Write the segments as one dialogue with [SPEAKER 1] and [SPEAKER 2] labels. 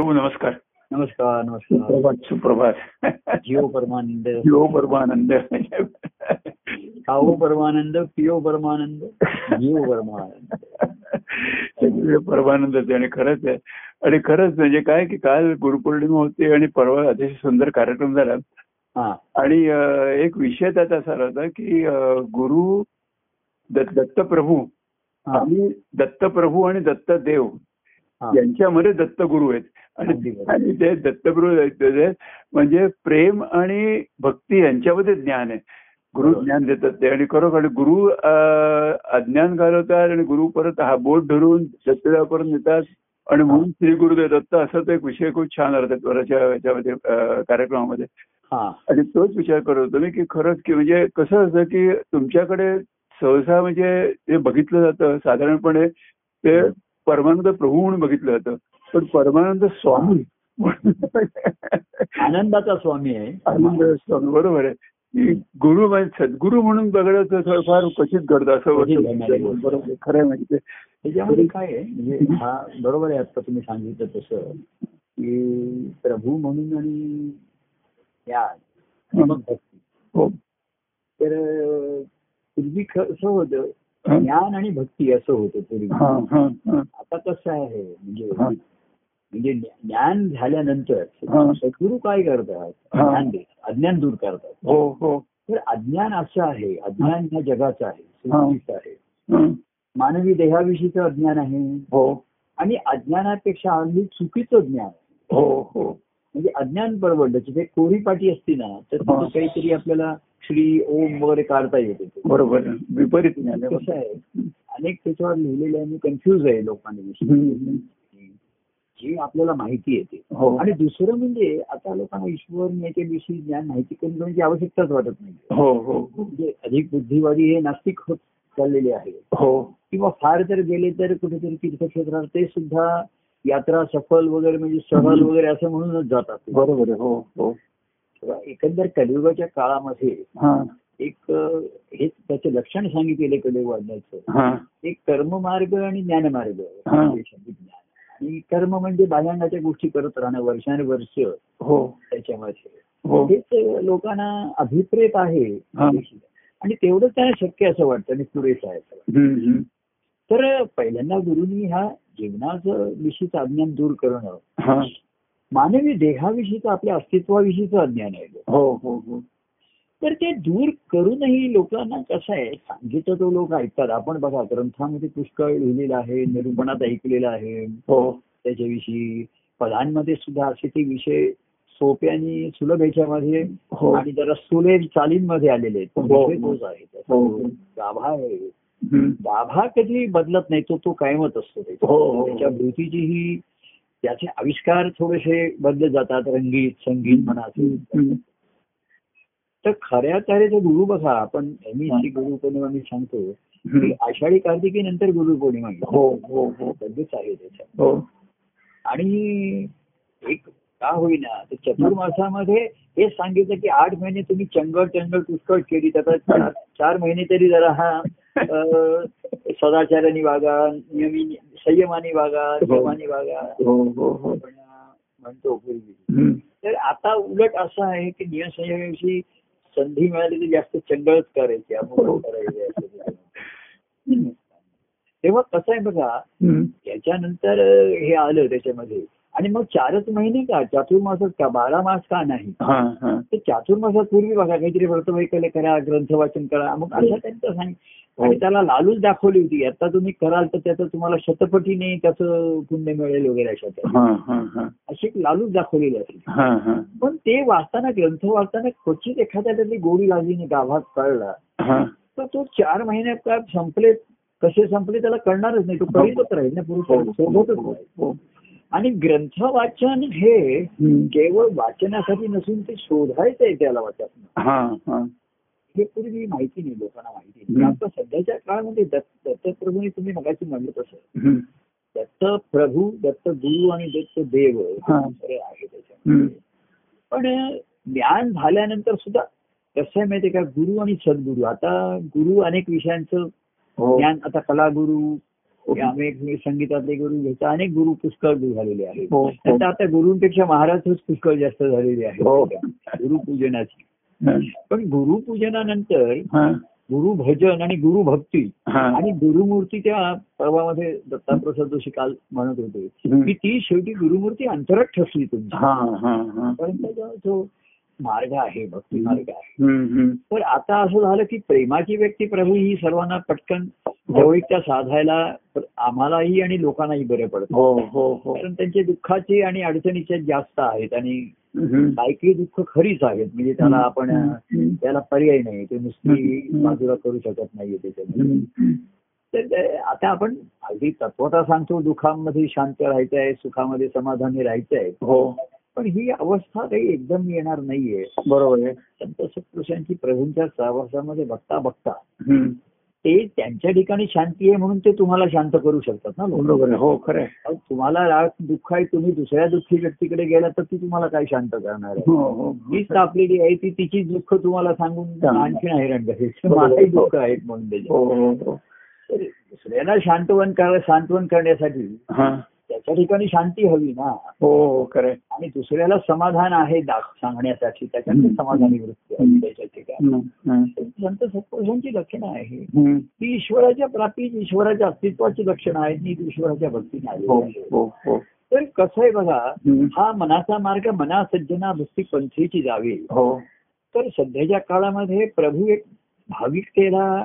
[SPEAKER 1] प्रभू नमस्कार
[SPEAKER 2] नमस्कार नमस्कार
[SPEAKER 1] सुप्रभात
[SPEAKER 2] जिओ परमानंद
[SPEAKER 1] जीव परमानंद
[SPEAKER 2] खाओ परमानंद पिओ परमानंद जिओ परमानंद
[SPEAKER 1] आहे आणि खरंच आहे आणि खरंच म्हणजे काय की काल गुरुपौर्णिमा होती आणि परवा अतिशय सुंदर कार्यक्रम झाला
[SPEAKER 2] हा
[SPEAKER 1] आणि एक विषय त्यात असा होता की गुरु दत्त दत्तप्रभू
[SPEAKER 2] हा.
[SPEAKER 1] आणि दत्तप्रभू आणि दत्तदेव. यांच्यामध्ये दत्तगुरु आहेत. आणि ते ते म्हणजे प्रेम आणि भक्ती यांच्यामध्ये ज्ञान आहे. गुरु. ज्ञान देतात ते. आणि खरोखर गुरु अज्ञान घालवतात आणि गुरु परत हा बोट धरून दत्तदेवापर्यंत नेतात आणि म्हणून श्री गुरुदेव दत्त असा तो एक विषय खूप छान याच्यामध्ये कार्यक्रमामध्ये.
[SPEAKER 2] हा.
[SPEAKER 1] आणि तोच विचार करत होतो मी की खरंच की म्हणजे कसं असतं की तुमच्याकडे सहसा म्हणजे ते बघितलं जातं साधारणपणे ते परमानंद प्रभू म्हणून बघितलं जातं पण परमानंद स्वामी म्हणून
[SPEAKER 2] आनंदाचा स्वामी आहे
[SPEAKER 1] आनंद स्वामी बरोबर आहे की गुरु म्हणजे सद्गुरू म्हणून थोडं फार क्वचित घडतं असं. बरोबर खरं आहे म्हणजे.
[SPEAKER 2] त्याच्यामध्ये काय आहे म्हणजे हा बरोबर आहे आता तुम्ही सांगितलं तसं की प्रभू म्हणून आणि भक्ती
[SPEAKER 1] हो
[SPEAKER 2] तर पूर्वी कसं होतं. ज्ञान आणि भक्ती असं होतं पूर्वी
[SPEAKER 1] हा, हा, हा.
[SPEAKER 2] आता कसं आहे म्हणजे. म्हणजे ज्ञान झाल्यानंतर. सद्गुरू काय करतात. ज्ञान अज्ञान दूर करतात
[SPEAKER 1] हो हो
[SPEAKER 2] तर अज्ञान असं आहे अज्ञान ह्या जगाचं आहे आहे. मानवी देहाविषयीचं अज्ञान आहे
[SPEAKER 1] हो
[SPEAKER 2] आणि अज्ञानापेक्षा हल्ली चुकीचं ज्ञान
[SPEAKER 1] हो हो
[SPEAKER 2] म्हणजे अज्ञान परवडलं जिथे कोरी पाटी असती ना तर तिथे. काहीतरी आपल्याला श्री ओम वगैरे काढता येते
[SPEAKER 1] बरोबर. विपरीत.
[SPEAKER 2] कसं आहे अनेक त्याच्यावर लिहिलेले आहे कन्फ्युज आहे लोकांनी. जी आपल्याला माहिती येते
[SPEAKER 1] हो.
[SPEAKER 2] आणि दुसरं म्हणजे आता लोकांना ईश्वर याच्याविषयी ज्ञान माहिती करून घेण्याची आवश्यकताच वाटत नाही.
[SPEAKER 1] हो हो.
[SPEAKER 2] म्हणजे अधिक बुद्धिवादी हे नास्तिक होत चाललेले आहे
[SPEAKER 1] हो.
[SPEAKER 2] किंवा फार जर गेले तर कुठेतरी तीर्थक्षेत्रात ते सुद्धा यात्रा सफल वगैरे म्हणजे सहल वगैरे असं म्हणूनच जातात.
[SPEAKER 1] बरोबर हो हो.
[SPEAKER 2] एकंदर कलियुगाच्या काळामध्ये
[SPEAKER 1] हा.
[SPEAKER 2] एक अं, हे त्याचे लक्षण सांगितलेले कलियुगाचं
[SPEAKER 1] हा.
[SPEAKER 2] एक कर्ममार्ग आणि ज्ञानमार्ग.
[SPEAKER 1] हा.
[SPEAKER 2] हे आणि कर्म म्हणजे बाह्यांगाच्या गोष्टी करत राहणं वर्षानुवर्ष
[SPEAKER 1] हो.
[SPEAKER 2] त्याच्यामध्ये.
[SPEAKER 1] हो.
[SPEAKER 2] हेच लोकांना अभिप्रेत आहे.
[SPEAKER 1] हा.
[SPEAKER 2] आणि तेवढंच त्यांना शक्य असं वाटतं आणि पुरेसं आहे.
[SPEAKER 1] हं, हं.
[SPEAKER 2] तर पहिल्यांदा गुरुनी ह्या जीवनाचं विषयीचं अज्ञान दूर करणं
[SPEAKER 1] हा.
[SPEAKER 2] मानवी देहाविषयीचं आपल्या अस्तित्वाविषयीचं अज्ञान आहे
[SPEAKER 1] हो हो हो.
[SPEAKER 2] तर ते दूर करूनही लोकांना कसं आहे सांगितलं तो लोक ऐकतात. आपण बघा ग्रंथामध्ये पुष्कळ लिहिलेलं आहे निरूपणात ऐकलेलं आहे.
[SPEAKER 1] हो.
[SPEAKER 2] त्याच्याविषयी पदांमध्ये सुद्धा असे ते विषय सोप्या आणि सुलभ ह्याच्यामध्ये
[SPEAKER 1] हो.
[SPEAKER 2] आणि जरा सुलेभ चालींमध्ये आलेले आहेत.
[SPEAKER 1] हो. हो.
[SPEAKER 2] गाभा आहे. गाभा कधी बदलत नाही तो तो कायमच असतो त्याचा. त्याच्या भोवतीची ही. त्याचे आविष्कार थोडेसे बदलत जातात रंगीत संगीत म्हणा
[SPEAKER 1] हं.
[SPEAKER 2] तर खऱ्या तऱ्हेचे गुरु बघा आपण नेहमी. श्री गुरु पौर्णिमा मी सांगतो. की आषाढी कार्तिकी नंतर गुरु पौर्णिमा.
[SPEAKER 1] हो हो हो
[SPEAKER 2] आहे त्याच्यात
[SPEAKER 1] हो
[SPEAKER 2] आणि एक का होईना? तर चतुर्मासामध्ये हे सांगितलं की आठ महिने तुम्ही चंगळ चंगळ पुष्कळ केली. आता चार- महिने तरी जरा हा सदाचाराने वागा नियमी संयमाने वागा नियमाने वागा.
[SPEAKER 1] हो हो हो.
[SPEAKER 2] म्हणतो पूर्वी
[SPEAKER 1] हं.
[SPEAKER 2] तर आता उलट असं आहे की नियम संयमाविषयी संधी मिळाली तर जास्त चंगळच करायची अमुक करायचे. तेव्हा कसं आहे बघा
[SPEAKER 1] हं.
[SPEAKER 2] याच्यानंतर अं, हे आलं त्याच्यामध्ये. आणि मग चारच महिने का? चातुर्मासात का? बारा मास का नाही?
[SPEAKER 1] हा हा.
[SPEAKER 2] तर चातुर्मासात पूर्वी बघा काहीतरी व्रतवैकल्य करा ग्रंथ वाचन करा. मग असं त्यांचं सांग आणि त्याला लालूच दाखवली होती. आता तुम्ही कराल तर त्याचं तुम्हाला शतपटीने त्याचं पुण्य मिळेल वगैरे अशा त्या.
[SPEAKER 1] हा हा हा.
[SPEAKER 2] अशी एक लालूच दाखवलेली असेल.
[SPEAKER 1] हा हा.
[SPEAKER 2] पण ते वाचताना ग्रंथ वाचताना क्वचित एखाद्या त्यातली गोडी लागली गाभात कळला.
[SPEAKER 1] हा.
[SPEAKER 2] तर तो चार महिने का संपले कसे संपले त्याला कळणारच नाही. तो करीतच राहील ना पुरुष सोबतच राहील
[SPEAKER 1] हो.
[SPEAKER 2] आणि ग्रंथ वाचन हे. केवळ वाचनासाठी नसून ते शोधायचं आहे त्याला वाचन.
[SPEAKER 1] हा
[SPEAKER 2] पूर्वी माहिती नाही लोकांना माहिती. नाही. आता सध्याच्या काळामध्ये दत्त दत्तप्रभूने तुम्ही मगाशी म्हणलं तसं. दत्त प्रभू दत्त गुरु आणि दत्त देव आहे. त्याच्यामध्ये. पण ज्ञान झाल्यानंतर सुद्धा कसं आहे माहितीये का? गुरु आणि सद्गुरू. आता गुरु अनेक विषयांचं
[SPEAKER 1] हो.
[SPEAKER 2] ज्ञान आता कलागुरु आम्ही एक संगीतातले गुरु घेतो अनेक गुरु पुष्कळ झालेले आहेत
[SPEAKER 1] हो, हो.
[SPEAKER 2] नंतर आता गुरुंपेक्षा महाराजच पुष्कळ जास्त झालेले
[SPEAKER 1] हो.
[SPEAKER 2] आहेत गुरुपूजनाची
[SPEAKER 1] हा.
[SPEAKER 2] पण गुरुपूजनानंतर
[SPEAKER 1] हा.
[SPEAKER 2] गुरु भजन आणि गुरु भक्ती
[SPEAKER 1] हा.
[SPEAKER 2] आणि गुरुमूर्ती त्या पर्वामध्ये दत्ताप्रसाद जोशी काल म्हणत होते. की ती शेवटी गुरुमूर्ती अंतरात ठसली तुमची
[SPEAKER 1] हा हा हा
[SPEAKER 2] जो मार्ग आहे भक्ती मार्ग आहे. तर आता असं झालं की प्रेमाची व्यक्ती प्रभू ही सर्वांना पटकन जवळीकता साधायला आम्हालाही आणि लोकांनाही बरे पडतं
[SPEAKER 1] हो हो हो
[SPEAKER 2] कारण त्यांचे दुःखाचे आणि अडचणीचे जास्त आहेत आणि काही दुःख खरीच आहेत म्हणजे त्याला आपण. त्याला पर्याय नाही ते नुसती. बाजूला करू शकत नाहीये त्याच्यामध्ये. तर आता आपण अगदी तत्वता सांगतो दुःखामध्ये शांत राहायचं आहे सुखामध्ये समाधानी राहायचं आहे
[SPEAKER 1] हो
[SPEAKER 2] पण ही अवस्था काही एकदम येणार नाहीये.
[SPEAKER 1] बरोबर आहे.
[SPEAKER 2] संत सत्पुरुषांची प्रभूंच्या सहवासामध्ये बघता बघता. ते त्यांच्या ठिकाणी शांती आहे म्हणून ते तुम्हाला शांत करू शकतात ना
[SPEAKER 1] बरोबर हो खरं
[SPEAKER 2] तुम्हाला राग दुःख आहे तुम्ही दुसऱ्या दुःखी व्यक्तीकडे गेला तर ती तुम्हाला काय शांत करणार आहे?
[SPEAKER 1] हो हो.
[SPEAKER 2] तीच तापलेली आहे ती तिची दुःख तुम्हाला सांगून
[SPEAKER 1] सांग.
[SPEAKER 2] आणखीन हैराण करेल. मलाही दुःख आहेत म्हणून त्याच्यात.
[SPEAKER 1] हो
[SPEAKER 2] दुसऱ्याला शांतवन कर सांत्वन करण्यासाठी त्याच्या ठिकाणी शांती हवी ना.
[SPEAKER 1] हो हो खरं आहे
[SPEAKER 2] आणि दुसऱ्याला समाधान आहे दाख सांगण्यासाठी
[SPEAKER 1] हम्म.
[SPEAKER 2] समाधानी वृत्ती आहे त्याच्या ठिकाणी. संत सत्पुरुषांची लक्षणं आहे. ती ईश्वराच्या प्राप्ती ईश्वराच्या अस्तित्वाची लक्षणं आहेत ती ईश्वराच्या भक्तीने आलेली
[SPEAKER 1] हो हो हो.
[SPEAKER 2] तर कसं आहे बघा. हा मनाचा मार्ग मना सज्जना भक्ती पंथीची जावी.
[SPEAKER 1] हो.
[SPEAKER 2] तर सध्याच्या काळामध्ये प्रभू एक भाविकतेला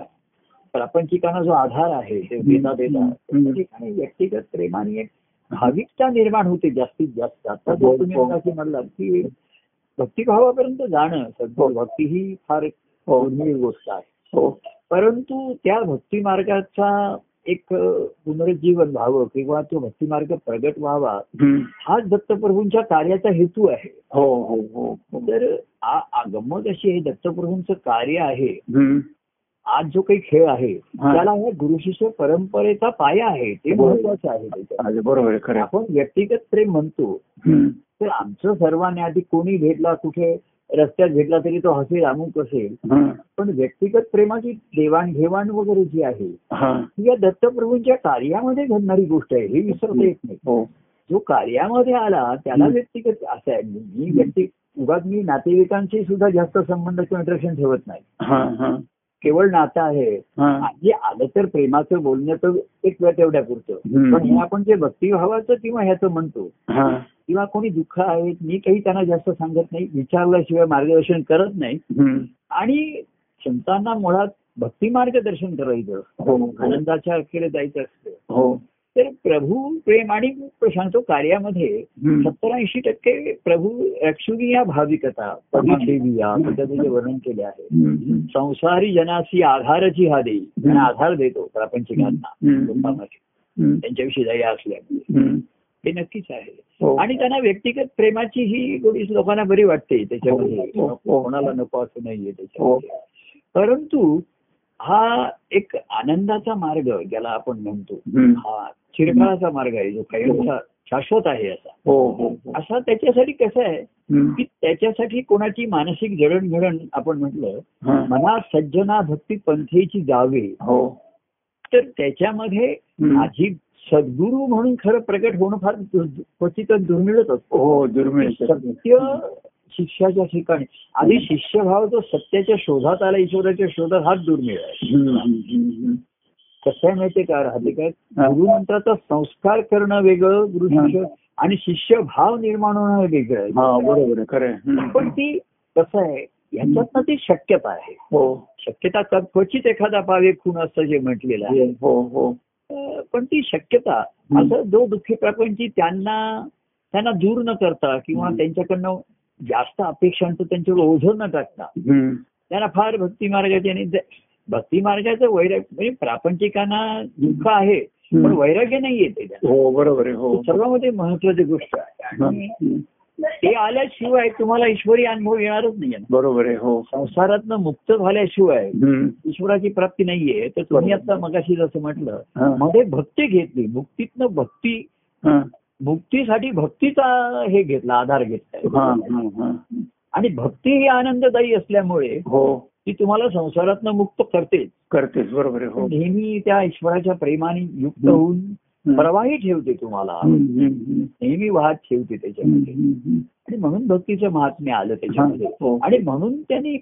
[SPEAKER 2] प्रापंचिकांना जो आधार आहे हे देता देता
[SPEAKER 1] हम्म.
[SPEAKER 2] त्या ठिकाणी व्यक्तिगत प्रेमाने एक भाविकता निर्माण होते जास्तीत जास्त आता
[SPEAKER 1] हो,
[SPEAKER 2] जर तुम्ही
[SPEAKER 1] हो.
[SPEAKER 2] म्हणलात की भक्तिभावापर्यंत जाणं सध्या भक्ती ही फार
[SPEAKER 1] हो
[SPEAKER 2] दुर्मिळ गोष्ट आहे
[SPEAKER 1] हो
[SPEAKER 2] परंतु त्या भक्ती मार्गाचा एक पुनरुज्जीवन व्हावं किंवा तो भक्ती मार्ग प्रगट व्हावा. हाच दत्तप्रभूंच्या कार्याचा हेतू आहे
[SPEAKER 1] हो हो हो हो.
[SPEAKER 2] तर गंमत अशी आहे दत्तप्रभूंचं कार्य आहे. आज जो काही खेळ आहे. त्याला हा गुरुशिष्य परंपरेचा पाया आहे ते. महत्वाचं आहे
[SPEAKER 1] बरोबर.
[SPEAKER 2] आपण व्यक्तिगत प्रेम म्हणतो. तर आमचं सर्वांनी आधी कोणी भेटला कुठे रस्त्यात भेटला तरी तो हसेल अमुक असेल. पण व्यक्तिगत प्रेमाची देवाणघेवाण वगैरे जी आहे
[SPEAKER 1] हा.
[SPEAKER 2] ही या दत्तप्रभूंच्या कार्यामध्ये घडणारी गोष्ट आहे हे विसरता येत नाही
[SPEAKER 1] हो
[SPEAKER 2] जो कार्यामध्ये आला त्याला. व्यक्तिगत असं आहे मी व्यक्ती उगाच मी नातेवाईकांशी सुद्धा जास्त संबंध किंवा इंटरेक्शन ठेवत नाही केवळ नातं आहे. जे आलं तर प्रेमाचं बोलण्याचं एक वेळ तेवढ्या पुरतं. पण हे आपण जे भक्तिभावाचं किंवा ह्याचं म्हणतो
[SPEAKER 1] हा.
[SPEAKER 2] किंवा कोणी दुःख आहेत मी काही त्यांना जास्त सांगत नाही विचारल्याशिवाय मार्गदर्शन करत नाही. आणि संतांना मुळात भक्ती मार्गदर्शन करायचं.
[SPEAKER 1] हो.
[SPEAKER 2] आनंदाच्या अखेर जायचं असतं.
[SPEAKER 1] हो.
[SPEAKER 2] तर प्रभू प्रेम आणि सांगतो कार्यामध्ये. सत्तर ऐंशी टक्के प्रभू रक्षुगी या भाविकता पदी ठेवी या पद्धतीचे वर्णन केले आहे. संसारी जनासी आधारची हा देई आधार देतो प्रापंचिकांना
[SPEAKER 1] हम्म.
[SPEAKER 2] त्यांच्याविषयी दया असल्यामुळे. हे नक्कीच आहे
[SPEAKER 1] हो.
[SPEAKER 2] आणि त्यांना व्यक्तिगत प्रेमाची ही गोडी लोकांना बरी वाटते त्याच्यामध्ये
[SPEAKER 1] हो, हो.
[SPEAKER 2] कोणाला नको असं नाहीये. त्याच्यामध्ये परंतु हा एक आनंदाचा मार्ग ज्याला आपण म्हणतो. हा चिरकाळाचा मार्ग आहे जो कायमचा शाश्वत आहे असा
[SPEAKER 1] हो हो हो.
[SPEAKER 2] असा त्याच्यासाठी कसं आहे. की त्याच्यासाठी कोणाची मानसिक जडणघडण आपण म्हटलं. मना सज्जना भक्ती पंथेची जावे
[SPEAKER 1] हो
[SPEAKER 2] तर त्याच्यामध्ये. माझी सद्गुरू म्हणून खरं प्रकट होणं फार क्वचितच दुर्मिळच असतो
[SPEAKER 1] दुर्मिळ
[SPEAKER 2] सत्य शिष्याच्या ठिकाणी. आधी शिष्यभाव जो सत्याच्या शोधात आला ईश्वराच्या शोधात हाच दुर्मिळ आहे. कसं आहे माहितीये का राहते काय
[SPEAKER 1] हा.
[SPEAKER 2] गुरुमंत्राचा संस्कार करणं वेगळं गुरु शिष्य आणि शिष्य भाव निर्माण होणं वेगळं आहे.
[SPEAKER 1] हा बरोबर आहे खरं.
[SPEAKER 2] पण ती कसं आहे याच्यातनं ती शक्यता आहे.
[SPEAKER 1] हो.
[SPEAKER 2] शक्यता क्वचित एखादा पावे खून असं जे म्हटलेलं आहे.
[SPEAKER 1] हो हो
[SPEAKER 2] अं, पण ती शक्यता असं जो दुःखी प्रपंची त्यांना त्यांना दूर न करता किंवा. त्यांच्याकडनं जास्त अपेक्षांचं त्यांच्यावर ओझं न टाकता. त्यांना फार भक्ती मार्गाचे आणि भक्ती मार्गाचं वैराग्य म्हणजे प्रापंचिकांना दुःख आहे पण. वैराग्य नाही येते
[SPEAKER 1] हो बरोबर आहे हो
[SPEAKER 2] सर्वांमध्ये महत्वाची गोष्ट आहे आणि. ते आल्याशिवाय तुम्हाला ईश्वरी अनुभव येणारच नाही
[SPEAKER 1] बरोबर आहे हो
[SPEAKER 2] संसारातनं मुक्त झाल्याशिवाय. ईश्वराची प्राप्ती नाहीये तर तुम्ही. आता मगाशी जसं म्हटलं. मध्ये भक्ती घेतली मुक्तीतनं भक्ती. मुक्तीसाठी भक्तीचा हे घेतला आधार
[SPEAKER 1] हा,
[SPEAKER 2] घेतला
[SPEAKER 1] हा, हा.
[SPEAKER 2] आणि भक्ती ही आनंददायी असल्यामुळे
[SPEAKER 1] हो
[SPEAKER 2] ती तुम्हाला संसारातनं मुक्त करते
[SPEAKER 1] करतेच बरोबर हो
[SPEAKER 2] नेहमी त्या ईश्वराच्या प्रेमाने युक्त
[SPEAKER 1] हं.
[SPEAKER 2] होऊन
[SPEAKER 1] हं.
[SPEAKER 2] प्रवाही ठेवते तुम्हाला
[SPEAKER 1] हं, हं, हं.
[SPEAKER 2] नेहमी वाहत ठेवते
[SPEAKER 1] हं,
[SPEAKER 2] त्याच्यामध्ये
[SPEAKER 1] हं, हं.
[SPEAKER 2] आणि म्हणून भक्तीचं महात्म्य आलं त्याच्यामध्ये
[SPEAKER 1] हो.
[SPEAKER 2] आणि म्हणून त्यांनी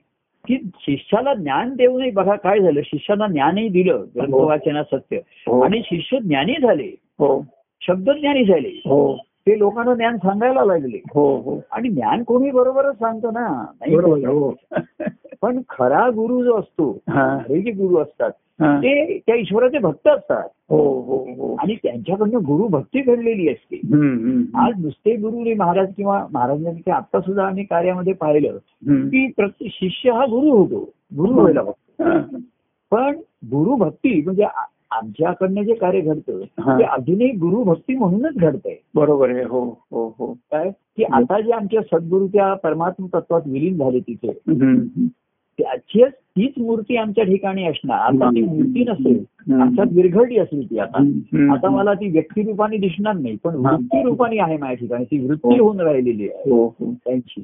[SPEAKER 2] की शिष्याला ज्ञान देऊनही बघा काय झालं शिष्याला ज्ञानही दिलं ग्रंथवाचना सत्य
[SPEAKER 1] हो.
[SPEAKER 2] आणि शिष्य ज्ञानी झाले
[SPEAKER 1] हो
[SPEAKER 2] शब्दज्ञानी झाले
[SPEAKER 1] हो.
[SPEAKER 2] ते लोकांना ज्ञान सांगायला लागले.
[SPEAKER 1] हो हो.
[SPEAKER 2] आणि ज्ञान कोणी बरोबरच सांगतो ना?
[SPEAKER 1] हो.
[SPEAKER 2] पण खरा गुरु जो असतो
[SPEAKER 1] हा,
[SPEAKER 2] जे गुरु असतात. ते त्या ईश्वराचे भक्त असतात.
[SPEAKER 1] हो हो हो.
[SPEAKER 2] आणि त्यांच्याकडनं गुरु भक्ती घडलेली असते. आज नुसते गुरुने महाराज किंवा महाराजांचे आता सुद्धा आम्ही कार्यामध्ये पाहिलं. की प्रत्येक शिष्य हा गुरु होतो. गुरु व्हायला बघतो.
[SPEAKER 1] हा.
[SPEAKER 2] पण गुरु भक्ती म्हणजे आमच्याकडनं जे कार्य घडतं. ते अजूनही गुरु भक्ती म्हणूनच घडतंय
[SPEAKER 1] बरोबर आहे हो हो हो
[SPEAKER 2] काय की आता जे आमचे सद्गुरु त्या परमात्म तत्वात विलीन झाले तिथे
[SPEAKER 1] हं, हं.
[SPEAKER 2] त्याची तीच मूर्ती आमच्या ठिकाणी असणार आता ती मूर्ती नसेल. आमच्यात विरघळली असेल ती आता. आता मला ती व्यक्तिरूपाने दिसणार नाही पण. वृत्ती रूपाने आहे माझ्या ठिकाणी ती वृत्ती
[SPEAKER 1] हो.
[SPEAKER 2] होऊन राहिलेली आहे
[SPEAKER 1] हो हो
[SPEAKER 2] त्यांची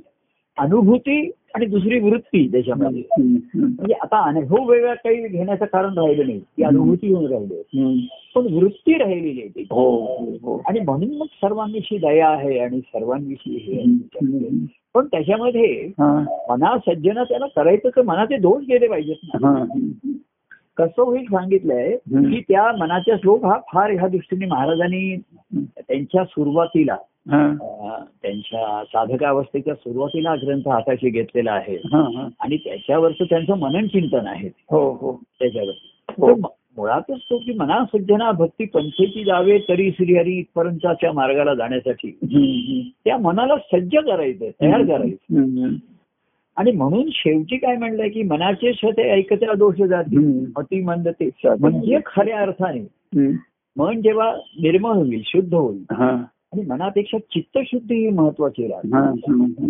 [SPEAKER 2] अनुभूती आणि दुसरी वृत्ती त्याच्यामध्ये
[SPEAKER 1] हं, हं.
[SPEAKER 2] म्हणजे आता अनुभव वेगळा काही घेण्याचं कारण राहिलं नाही ती अनुभूती होऊन राहिली
[SPEAKER 1] हं.
[SPEAKER 2] पण वृत्ती राहिलेली आहे त्याची.
[SPEAKER 1] हो हो हो
[SPEAKER 2] आणि म्हणून मग सर्वांविषयी दया आहे आणि सर्वांविषयी हे.
[SPEAKER 1] हं.
[SPEAKER 2] पण त्याच्यामध्ये
[SPEAKER 1] हा.
[SPEAKER 2] मना सज्जन त्याला करायचं तर मनाचे दोष गेले पाहिजेत ना
[SPEAKER 1] हा.
[SPEAKER 2] कसं होईल सांगितलंय. की त्या मनाचा श्लोक हा फार ह्या दृष्टीने महाराजांनी त्यांच्या सुरुवातीला
[SPEAKER 1] हा.
[SPEAKER 2] त्यांच्या साधकावस्थेच्या सुरुवातीला ग्रंथ हाताशी घेतलेला आहे. आणि त्याच्यावरचं त्यांचं मनन चिंतन आहे
[SPEAKER 1] हो हो
[SPEAKER 2] त्याच्यावर
[SPEAKER 1] हो.
[SPEAKER 2] मुळातच तो की मना सज्जना भक्ती पंथेची जावे तरी श्रीहरी इथपर्यंतच्या मार्गाला जाण्यासाठी. त्या मनाला सज्ज करायचं तयार करायचं. आणि म्हणून शेवटी काय म्हणलंय की मनाचे शते ऐकत्या दोष जाती. अति मंदते म्हणजे खऱ्या अर्थाने. मन जेव्हा निर्मळ होईल शुद्ध होईल. आणि मनापेक्षा चित्तशुद्धी ही महत्वाची राहते.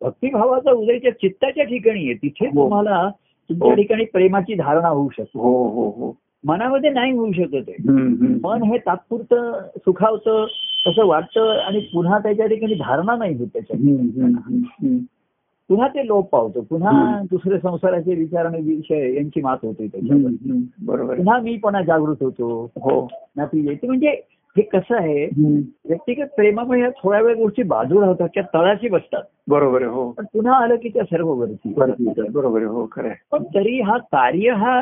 [SPEAKER 2] भक्तिभावाचा उदय त्या चित्ताच्या ठिकाणी आहे तिथे
[SPEAKER 1] हो.
[SPEAKER 2] तुम्हाला तुमच्या
[SPEAKER 1] हो.
[SPEAKER 2] ठिकाणी प्रेमाची धारणा होऊ शकते
[SPEAKER 1] हो हो हो
[SPEAKER 2] मनामध्ये नाही होऊ शकत.
[SPEAKER 1] हं.
[SPEAKER 2] मन हे तात्पुरतं सुखावतं तसं वाटतं आणि पुन्हा त्याच्या ठिकाणी धारणा नाही होत त्याच्यात.
[SPEAKER 1] हं.
[SPEAKER 2] पुन्हा ते लोप पावतं पुन्हा. दुसरे संसाराचे विचार आणि विषय यांची मात होते त्याच्यावर
[SPEAKER 1] हं. हं. बरोबर.
[SPEAKER 2] पुन्हा मी पण जागृत होतो
[SPEAKER 1] हो
[SPEAKER 2] ना ती येते म्हणजे हे कसं आहे
[SPEAKER 1] हं.
[SPEAKER 2] व्यक्तिगत प्रेमामुळे ह्या थोड्या वेळ गोष्टी बाजूला होतात त्या तळाशी बसतात
[SPEAKER 1] बरोबर हो
[SPEAKER 2] पण पुन्हा आलं की त्या सर्व वरती
[SPEAKER 1] बरोबर हो खरं
[SPEAKER 2] पण तरी हा कार्य हा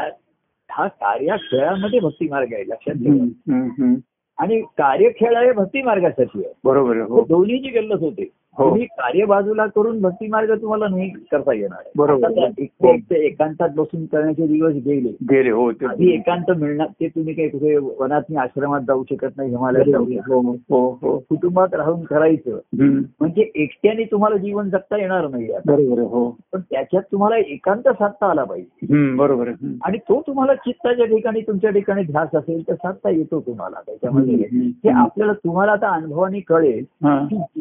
[SPEAKER 2] हा कार्य खेळामध्ये भक्ती मार्ग आहे लक्षात ठेवा
[SPEAKER 1] हं. हं. हं.
[SPEAKER 2] आणि कार्य खेळ आहे भक्ती मार्गासाठी आहे
[SPEAKER 1] बरोबर हो
[SPEAKER 2] दोन्हीची गल्लत होते
[SPEAKER 1] हो.
[SPEAKER 2] तुम्ही कार्य बाजूला करून भक्ती मार्ग तुम्हाला नाही करता येणार.
[SPEAKER 1] बरोबर.
[SPEAKER 2] एकटे एकांतात बसून करण्याचे दिवस गेले
[SPEAKER 1] गेले हो ते
[SPEAKER 2] आधी एकांत मिळणार ते तुम्ही काही कुठे वनात आश्रमात जाऊ शकत नाही हिमालयात जाऊ शकत
[SPEAKER 1] हो. हो हो
[SPEAKER 2] कुटुंबात राहून करायचं
[SPEAKER 1] हं.
[SPEAKER 2] म्हणजे एकट्याने तुम्हाला जीवन जगता येणार नाही.
[SPEAKER 1] बरोबर हो
[SPEAKER 2] पण त्याच्यात तुम्हाला एकांत साधता आला पाहिजे
[SPEAKER 1] हं. बरोबर हं.
[SPEAKER 2] आणि तो तुम्हाला चित्ताच्या ठिकाणी तुमच्या ठिकाणी ध्यास असेल तर साधता येतो तुम्हाला त्याच्यामध्ये
[SPEAKER 1] हं.
[SPEAKER 2] हे आपल्याला तुम्हाला आता अनुभवाने कळेल
[SPEAKER 1] हा.
[SPEAKER 2] की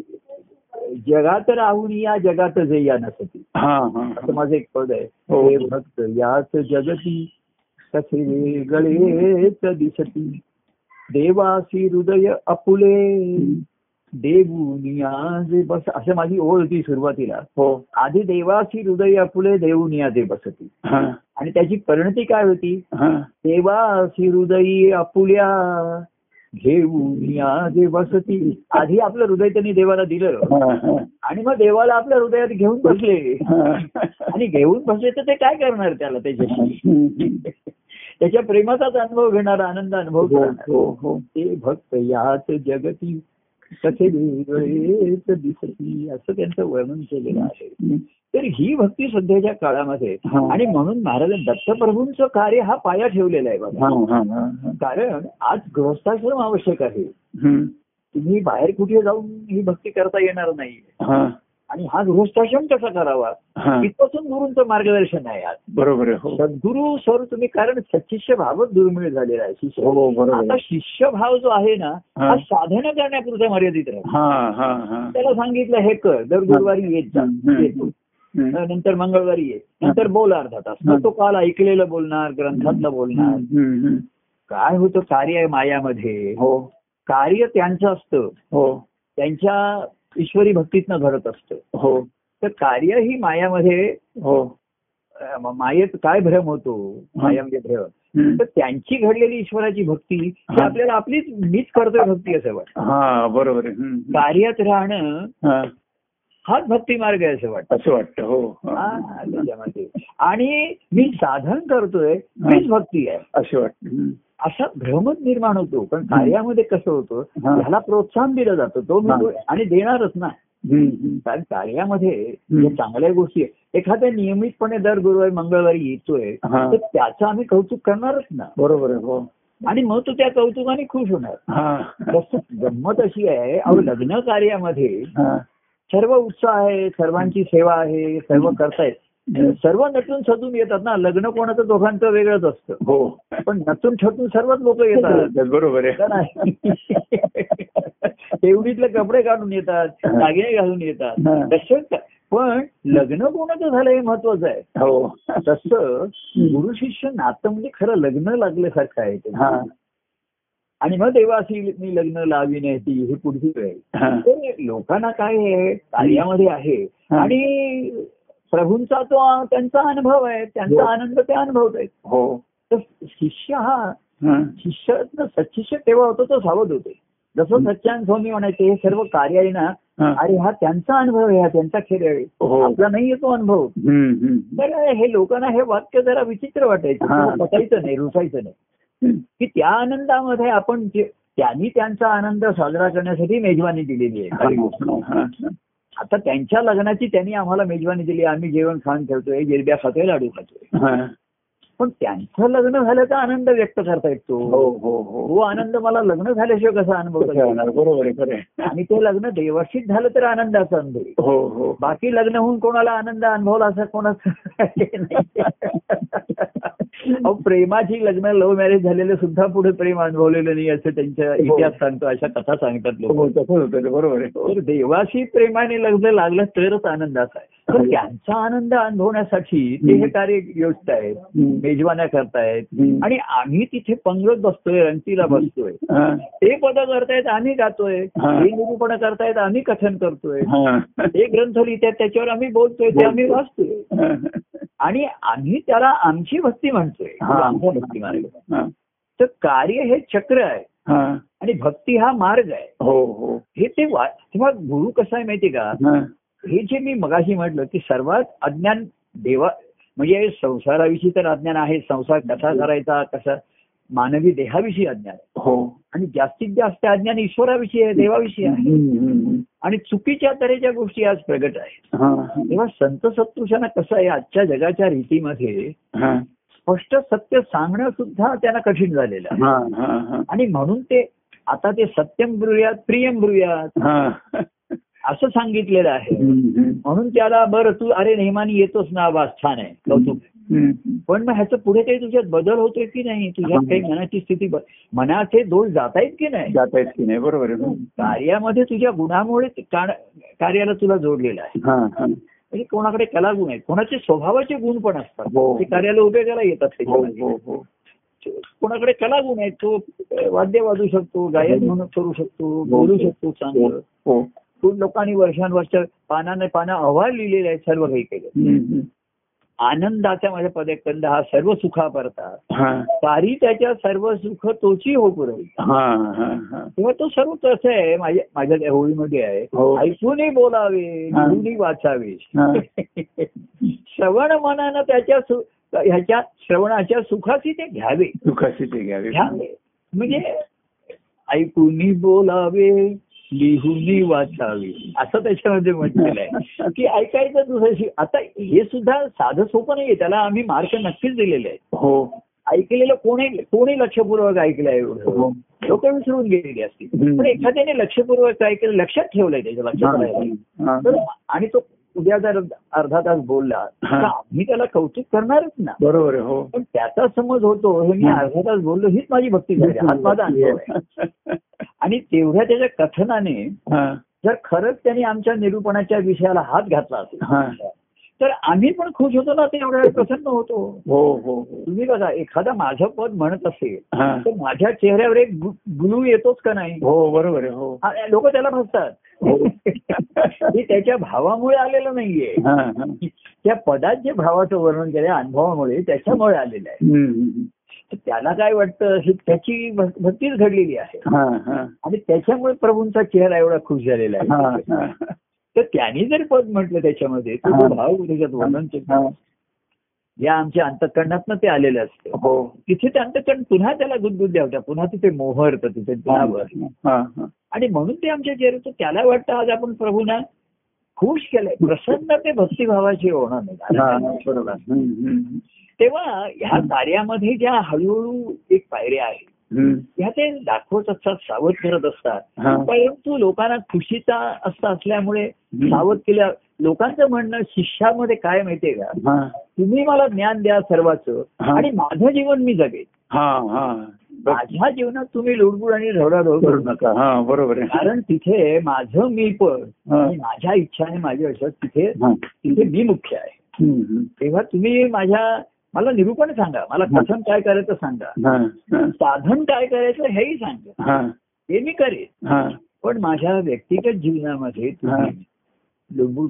[SPEAKER 2] जगात राहून या जगात जे या नसती. असं माझं एक पद आहे.
[SPEAKER 1] हो.
[SPEAKER 2] भक्त याच जगती कसे वेगळेच दिसती. देवासी हृदय अपुले देवुनिया जे बस असं माझी ओळ होती सुरुवातीला.
[SPEAKER 1] हो.
[SPEAKER 2] आधी देवासी हृदय अपुले देवुनिया जे बसती.
[SPEAKER 1] हा.
[SPEAKER 2] आणि त्याची परिणती काय होती?
[SPEAKER 1] हा.
[SPEAKER 2] देवासी हृदयी अपुल्या घेऊनिया जे बसती आधी आपलं हृदय त्यांनी देवाला दिलं. आणि मग देवाला आपल्या हृदयात घेऊन बसले. आणि घेऊन बसले तर ते काय करणार त्याला त्याच्याशी. त्याच्या प्रेमाचाच अनुभव घेणार आनंद अनुभव
[SPEAKER 1] हो
[SPEAKER 2] करणार
[SPEAKER 1] हो हो
[SPEAKER 2] ते भक्त याच जगती कसे दिसती असं त्यांचं वर्णन केलेलं आहे. तर ही भक्ती सध्याच्या काळामध्ये
[SPEAKER 1] हा.
[SPEAKER 2] आणि म्हणून महाराज दत्तप्रभूंचं कार्य हा पाया ठेवलेला आहे
[SPEAKER 1] हा,
[SPEAKER 2] बघा
[SPEAKER 1] हा, हा, हा.
[SPEAKER 2] कारण आज गृहस्थाश्रम आवश्यक आहे
[SPEAKER 1] हं.
[SPEAKER 2] तुम्ही बाहेर कुठे जाऊन ही भक्ती करता येणार नाही
[SPEAKER 1] हा,
[SPEAKER 2] आणि हा गृहस्थाश्रम कसा करावा
[SPEAKER 1] हा.
[SPEAKER 2] इथपासून गुरूंचं मार्गदर्शन आहे आज
[SPEAKER 1] बरोबर हो
[SPEAKER 2] सद्गुरू सर तुम्ही कारण सचिष्य भावच दुर्मिळ झालेला आहे शिष्य
[SPEAKER 1] हो बरोबर
[SPEAKER 2] आता. शिष्यभाव जो आहे ना
[SPEAKER 1] हा.
[SPEAKER 2] हा साधन करण्यापुरता मर्यादित राहतो
[SPEAKER 1] हा हा हा
[SPEAKER 2] त्याला सांगितलं हे कर दर गुरुवारी येत जा
[SPEAKER 1] हं. हं.
[SPEAKER 2] नंतर मंगळवारी ये. नंतर बोल अर्धा तास. मग तो काल ऐकलेलं बोलणार ग्रंथातलं बोलणार. काय होतं कार्य आहे मायामध्ये.
[SPEAKER 1] हो.
[SPEAKER 2] कार्य त्यांचं असतं.
[SPEAKER 1] हो.
[SPEAKER 2] त्यांच्या ईश्वरी भक्तीतनं घडत असतं.
[SPEAKER 1] हो.
[SPEAKER 2] तर कार्य ही मायामध्ये
[SPEAKER 1] हो.
[SPEAKER 2] मायेत काय भ्रम होतो? माया म्हणजे भ्रम. तर त्यांची घडलेली ईश्वराची भक्ती. आपल्याला आपलीच मीच करतोय भक्ती असं वाटतं.
[SPEAKER 1] बरोबर आहे.
[SPEAKER 2] कार्यात राहणं हाच भक्ती मार्ग आहे असं वाटतं
[SPEAKER 1] असं वाटतं हो.
[SPEAKER 2] त्याच्यामध्ये आणि मी साधन करतोय मीच भक्ती आहे
[SPEAKER 1] असं वाटतं.
[SPEAKER 2] असा भ्रमच निर्माण होतो पण कार्यामध्ये कसं होतं. ह्याला प्रोत्साहन दिलं जातं तो आणि देणारच ना. कारण कार्यामध्ये चांगल्या गोष्टी आहेत एखाद्या नियमितपणे दर गुरुवारी मंगळवारी येतोय. तर त्याचं आम्ही कौतुक करणारच ना
[SPEAKER 1] बरोबर आहे हो
[SPEAKER 2] आणि मग तो त्या कौतुकाने खुश होणार गंमत अशी आहे अहो लग्न कार्यामध्ये. सर्व उत्साह आहे सर्वांची सेवा आहे सर्व करतायत. सर्व नटून सजून येतात ना लग्न कोणाचं दोघांचं वेगळंच असतं.
[SPEAKER 1] हो.
[SPEAKER 2] पण नटून छटून सर्वच लोक येतात.
[SPEAKER 1] बरोबर आहे?
[SPEAKER 2] एवढीतले कपडे काढून येतात दागिने घालून येतात. तसंच पण लग्न कोणाचं झालं हे महत्वाचं आहे.
[SPEAKER 1] हो.
[SPEAKER 2] तसं गुरु शिष्य नातं म्हणजे खरं लग्न लागल्यासारखं आहे ते. आणि मग देवाशी मी लग्न लावी ती ही पुढची वेळ
[SPEAKER 1] हा.
[SPEAKER 2] लोकांना काय आहे कार्यामध्ये आहे
[SPEAKER 1] हा.
[SPEAKER 2] आणि प्रभूंचा तो त्यांचा अनुभव आहे
[SPEAKER 1] हो.
[SPEAKER 2] त्यांचा आनंद ते अनुभवत आहेत
[SPEAKER 1] हो
[SPEAKER 2] तर शिष्य हा
[SPEAKER 1] हा.
[SPEAKER 2] शिष्य सच्शिष्य तेव्हा होतो तो सावध होते जसं सच्चान स्वामी म्हणायचे हे सर्व कार्य आहे ना
[SPEAKER 1] हा.
[SPEAKER 2] अरे हा त्यांचा अनुभव आहे हा त्यांचा खेळ आहे
[SPEAKER 1] हो.
[SPEAKER 2] आपला नाही येतो अनुभव. तर हे लोकांना हे वाक्य जरा विचित्र वाटायचं
[SPEAKER 1] हा.
[SPEAKER 2] पटायचं नाही रुसायचं नाही की त्या आनंदामध्ये आपण जे- त्यांनी त्यांचा आनंद साजरा करण्यासाठी मेजवानी दिलेली आहे गोष्ट.
[SPEAKER 1] हा, हा.
[SPEAKER 2] आता त्यांच्या लग्नाची त्यांनी आम्हाला मेजवानी दिली आम्ही जेवण खाण खेळतोय जिरब्या खातोय लाडू खातोय
[SPEAKER 1] हा.
[SPEAKER 2] पण त्यांचं लग्न झाल्याचा आनंद व्यक्त करता
[SPEAKER 1] हो
[SPEAKER 2] येतो
[SPEAKER 1] हो हो
[SPEAKER 2] तो आनंद मला लग्न झाल्याशिवाय कसा
[SPEAKER 1] होणार? बरोबर.
[SPEAKER 2] आणि ते लग्न देवर्षीत झालं तर आनंदाचा अनुभव.
[SPEAKER 1] हो हो
[SPEAKER 2] बाकी लग्न होऊन कोणाला आनंद अनुभवला असं कोणाचं हे. अहो प्रेमाची लग्न लव्ह मॅरेज झालेलं सुद्धा पुढे प्रेम अनुभवलेलं नाही असं त्यांच्या इतिहास सांगतो अशा कथा सांगतात लोक
[SPEAKER 1] हो ते, बरोबर आहे
[SPEAKER 2] तर देवाशी प्रेमाने लग्न लागलं तरच आनंदाचा आहे तर त्यांचा आनंद अनुभवण्यासाठी ते हे कार्य योजत आहेत. मेजवान्या करतायत. आणि आम्ही तिथे पंगत बसतोय रंगतीला बसतोय. ते पद करतायत आम्ही गातोय
[SPEAKER 1] हा.
[SPEAKER 2] निरूपण करतायत आम्ही कथन करतोय
[SPEAKER 1] हा.
[SPEAKER 2] ग्रंथ लिहितात त्याच्यावर आम्ही बोलतोय ते आम्ही वाचतोय. आणि आम्ही त्याला आमची भक्ती म्हणतोय
[SPEAKER 1] हा.
[SPEAKER 2] आमचा भक्ती मार्ग. तर कार्य हे चक्र आहे. आणि भक्ती हा मार्ग आहे
[SPEAKER 1] हो हो
[SPEAKER 2] हे ते तेव्हा गुरु कसा आहे माहितीये का
[SPEAKER 1] हा.
[SPEAKER 2] हे जे मी मगाशी म्हटलं की सर्वात अज्ञान देवा म्हणजे संसाराविषयी तर अज्ञान आहे संसार कसा करायचा कसा मानवी देहाविषयी अज्ञान आहे
[SPEAKER 1] हो
[SPEAKER 2] आणि जास्तीत जास्त अज्ञान ईश्वराविषयी आहे देवाविषयी आहे. आणि चुकीच्या तऱ्हेच्या गोष्टी आज प्रगट आहेत
[SPEAKER 1] हा.
[SPEAKER 2] तेव्हा संत सत्पुरुषांना कसं आहे आजच्या जगाच्या रीतीमध्ये
[SPEAKER 1] हा.
[SPEAKER 2] स्पष्ट सत्य सांगणं सुद्धा त्यांना कठीण झालेलं आहे
[SPEAKER 1] हा. हा. हा.
[SPEAKER 2] आणि म्हणून ते आता ते सत्यम ब्रुयात प्रियम ब्रुयात
[SPEAKER 1] हा.
[SPEAKER 2] असं सांगितलेलं आहे. म्हणून त्याला बरं तू अरे नेहमानी येतोस ना वास छान आहे कौतुक. पण मग ह्याचं पुढे काही तुझ्यात बदल होतोय की नाही? तुझ्यात काही मनाची स्थिती मनाचे दोष जात आहेत की नाही?
[SPEAKER 1] जात आहेत की नाही? बरोबर आहे
[SPEAKER 2] कार्यामध्ये तुझ्या गुणामुळे कार्याला तुला जोडलेलं आहे. म्हणजे कोणाकडे कलागुण आहेत? कोणाचे स्वभावाचे गुण पण असतात.
[SPEAKER 1] हो.
[SPEAKER 2] ते कार्याला उपयोगाला येतात
[SPEAKER 1] हो
[SPEAKER 2] त्याच्यामध्ये
[SPEAKER 1] हो.
[SPEAKER 2] कोणाकडे कलागुण आहेत तो वाद्य वाजू शकतो गायन म्हणून करू शकतो बोलू शकतो चांगलं.
[SPEAKER 1] हो.
[SPEAKER 2] खूप लोकांनी वर्षानुवर्ष पानाने पाना अहवाल लिहिलेले आहेत सर्व काही केलं. आनंदाचा माझ्या पदकंद हा सर्व सुखा परता. तारी त्याच्या सर्व सुख तोची हो पुरवी
[SPEAKER 1] हा. हा. हा.
[SPEAKER 2] तेव्हा तो सर्व कसं आहे माझ्या माझ्या त्या होळीमध्ये आहे
[SPEAKER 1] हो.
[SPEAKER 2] ऐकूनही बोलावे. लिहूनही वाचावे. श्रवण मनानं त्याच्या ह्याच्या श्रवणाच्या सुखाची ते घ्यावे
[SPEAKER 1] सुखाशी ते घ्यावे
[SPEAKER 2] घ्यावे म्हणजे ऐकूनही बोलावे लिहूनही वाचावे. असं त्याच्यामध्ये म्हटलेलं आहे. की ऐकायचं दुसऱ्याशी. आता हे सुद्धा साधं सोपं नाहीये. त्याला आम्ही मार्क नक्कीच दिलेले आहेत.
[SPEAKER 1] हो.
[SPEAKER 2] ऐकलेलं कोणी कोणी लक्षपूर्वक ऐकलं
[SPEAKER 1] हो.
[SPEAKER 2] एवढं लोक विसरून गेलेली असतील. पण एखाद्याने लक्षपूर्वक ऐकलं लक्षात ठेवलंय त्याच्या लक्षात
[SPEAKER 1] हा.
[SPEAKER 2] आणि तो उद्या जर अर्धा तास बोलला. तर आम्ही त्याला कौतुक करणारच ना
[SPEAKER 1] बरोबर हो
[SPEAKER 2] पण त्याचा समज होतो हे मी. अर्धा तास बोललो हीच माझी भक्ती झाली हाच माझा अनुभव आहे आणि तेवढ्या त्याच्या कथनाने. जर खरंच त्यांनी आमच्या निरूपणाच्या विषयाला हात घातला असेल. तर आम्ही पण खुश होतो ना ते एवढ्या प्रसन्न होतो
[SPEAKER 1] हो हो हो
[SPEAKER 2] तुम्ही बघा एखादा माझं पद म्हणत असेल
[SPEAKER 1] हा.
[SPEAKER 2] तर माझ्या चेहऱ्यावर एक ग्लू येतोच का नाही
[SPEAKER 1] हो बरोबर हो
[SPEAKER 2] लोक त्याला फसतात
[SPEAKER 1] हो.
[SPEAKER 2] मी त्याच्या भावामुळे आलेलं नाहीये
[SPEAKER 1] हा, हा.
[SPEAKER 2] त्या पदात जे भावाचं वर्णन केलं अनुभवामुळे त्याच्यामुळे आलेलं आहे त्याला काय वाटतं ही त्याची भक- भक्तीच घडलेली आहे
[SPEAKER 1] हा, हा.
[SPEAKER 2] आणि त्याच्यामुळे प्रभूंचा चेहरा एवढा खुश झालेला
[SPEAKER 1] हा,
[SPEAKER 2] आहे
[SPEAKER 1] हा.
[SPEAKER 2] तर त्यांनी जर पद म्हटलं त्याच्यामध्ये भाव त्याच्यात वर्णन. या आमच्या अंतकरणातनं ते आलेलं असतं
[SPEAKER 1] हो
[SPEAKER 2] तिथे ते अंतकरण पुन्हा त्याला गुदगुद्या होत्या पुन्हा तिथे मोहरतं तिथे. आणि म्हणून ते आमच्या चेहऱ्याचं त्याला वाटतं आज आपण प्रभूना खुश केलंय प्रसन्न ते भक्तिभावाचे होणार नाही
[SPEAKER 1] बरोबर.
[SPEAKER 2] तेव्हा ह्या कार्यामध्ये ज्या हळूहळू एक पायऱ्या आहेत. ह्या ते दाखवत असतात सावध करत असतात. परंतु लोकांना खुशीचा असता असल्यामुळे सावध केल्या लोकांचं म्हणणं शिष्यामध्ये काय माहितीये का. तुम्ही मला ज्ञान द्या सर्वांचं. आणि माझं जीवन मी जगेन
[SPEAKER 1] हा हा.
[SPEAKER 2] माझ्या जीवनात तुम्ही लुडबुड आणि ढवळाढवळ
[SPEAKER 1] करू
[SPEAKER 2] करू नका
[SPEAKER 1] हा बरोबर आहे
[SPEAKER 2] कारण तिथे माझं मी पण माझ्या इच्छा आणि माझ्या आयुष्यात तिथे. तिथे मी मुख्य आहे. तेव्हा तुम्ही माझ्या मला निरूपण सांगा. मला कथन काय करायचं सांगा. साधन काय करायचं हेही सांगा.
[SPEAKER 1] हा,
[SPEAKER 2] मी करेन. पण माझ्या व्यक्तिगत जीवनामध्ये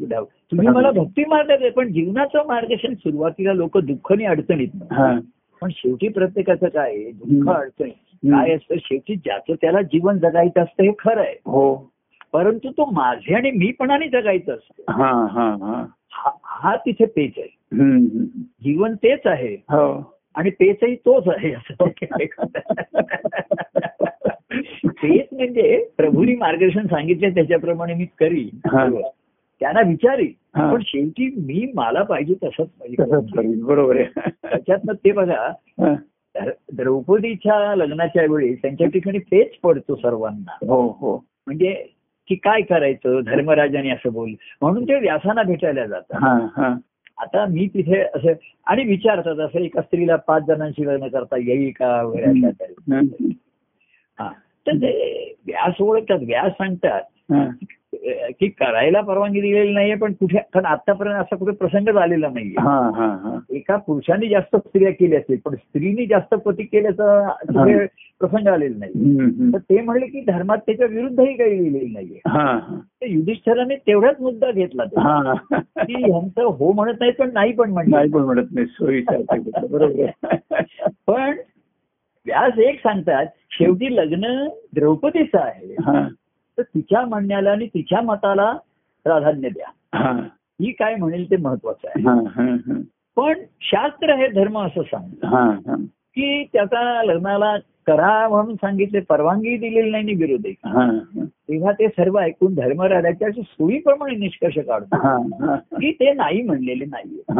[SPEAKER 2] डाव तुम्ही मला भक्ती मार्ग दे पण जीवनाचं मार्गदर्शन सुरुवातीला लोक दुःखनी अडचणीत. पण शेवटी प्रत्येकाचं काय? दुःख. अडचणी. काय असतं? शेवटी ज्याचं त्याला जीवन जगायचं असतं हे खरं आहे.
[SPEAKER 1] हो.
[SPEAKER 2] परंतु तो माझे आणि मीपणाने जगायचं असतं.
[SPEAKER 1] हा हा हा.
[SPEAKER 2] हा- हा तिथे पेच आहे. जीवन तेच आहे.
[SPEAKER 1] हो.
[SPEAKER 2] आणि पेचही तोच आहे असं पेच म्हणजे प्रभूंनी मार्गदर्शन सांगितले त्याच्याप्रमाणे मी करीन. त्यांना विचारीन.
[SPEAKER 1] हा.
[SPEAKER 2] पण शेवटी मी मला पाहिजे तसंच पाहिजे.
[SPEAKER 1] बरोबर आहे.
[SPEAKER 2] त्याच्यातनं ते बघा. द्र- द्रौपदीच्या लग्नाच्या वेळी त्यांच्या ठिकाणी पेच पडतो सर्वांना.
[SPEAKER 1] हो हो.
[SPEAKER 2] म्हणजे की काय करायचं? धर्मराजाने असं बोल म्हणून ते व्यासांना भेटायला जातात. आता मी तिथे असं आणि विचारतात असं एका स्त्रीला पाच जणांशी लग्न करता येईल का? वगैरे. हा. तर ते व्यास ओळखतात. व्यास सांगतात. की करायला परवानगी दिलेली नाहीये पण कुठे कारण आतापर्यंत असा कुठे प्रसंगच आलेला नाहीये.
[SPEAKER 1] हा हा हा.
[SPEAKER 2] एका पुरुषांनी जास्त स्त्रिया केल्या असतील पण स्त्रीनी जास्त पती केल्याचा प्रसंग आलेला नाही. तर ते म्हणले की धर्मात त्याच्या विरुद्धही काही लिहिलेलं नाहीये. युधिष्ठराने तेवढाच मुद्दा घेतला.
[SPEAKER 1] हा.
[SPEAKER 2] की ह्यांचं हो म्हणत नाही पण नाही पण म्हणत
[SPEAKER 1] नाही पण म्हणत नाही सोयीचा आहे. बरोबर.
[SPEAKER 2] पण व्यास एक सांगतात शेवटी लग्न द्रौपदीचं आहे. तर तिच्या म्हणण्याला आणि तिच्या मताला प्राधान्य द्या.
[SPEAKER 1] हा.
[SPEAKER 2] काय म्हणेल ते महत्वाचं आहे. पण शास्त्र हे धर्म असं सांगतं. की त्याचा लग्नाला करा म्हणून सांगितले परवानगी दिलेली नाही आणि विरोध आहे. तेव्हा ते सर्व ऐकून धर्मराजाच्या सोयीप्रमाणे निष्कर्ष काढतो की ते नाही म्हणलेले नाहीये.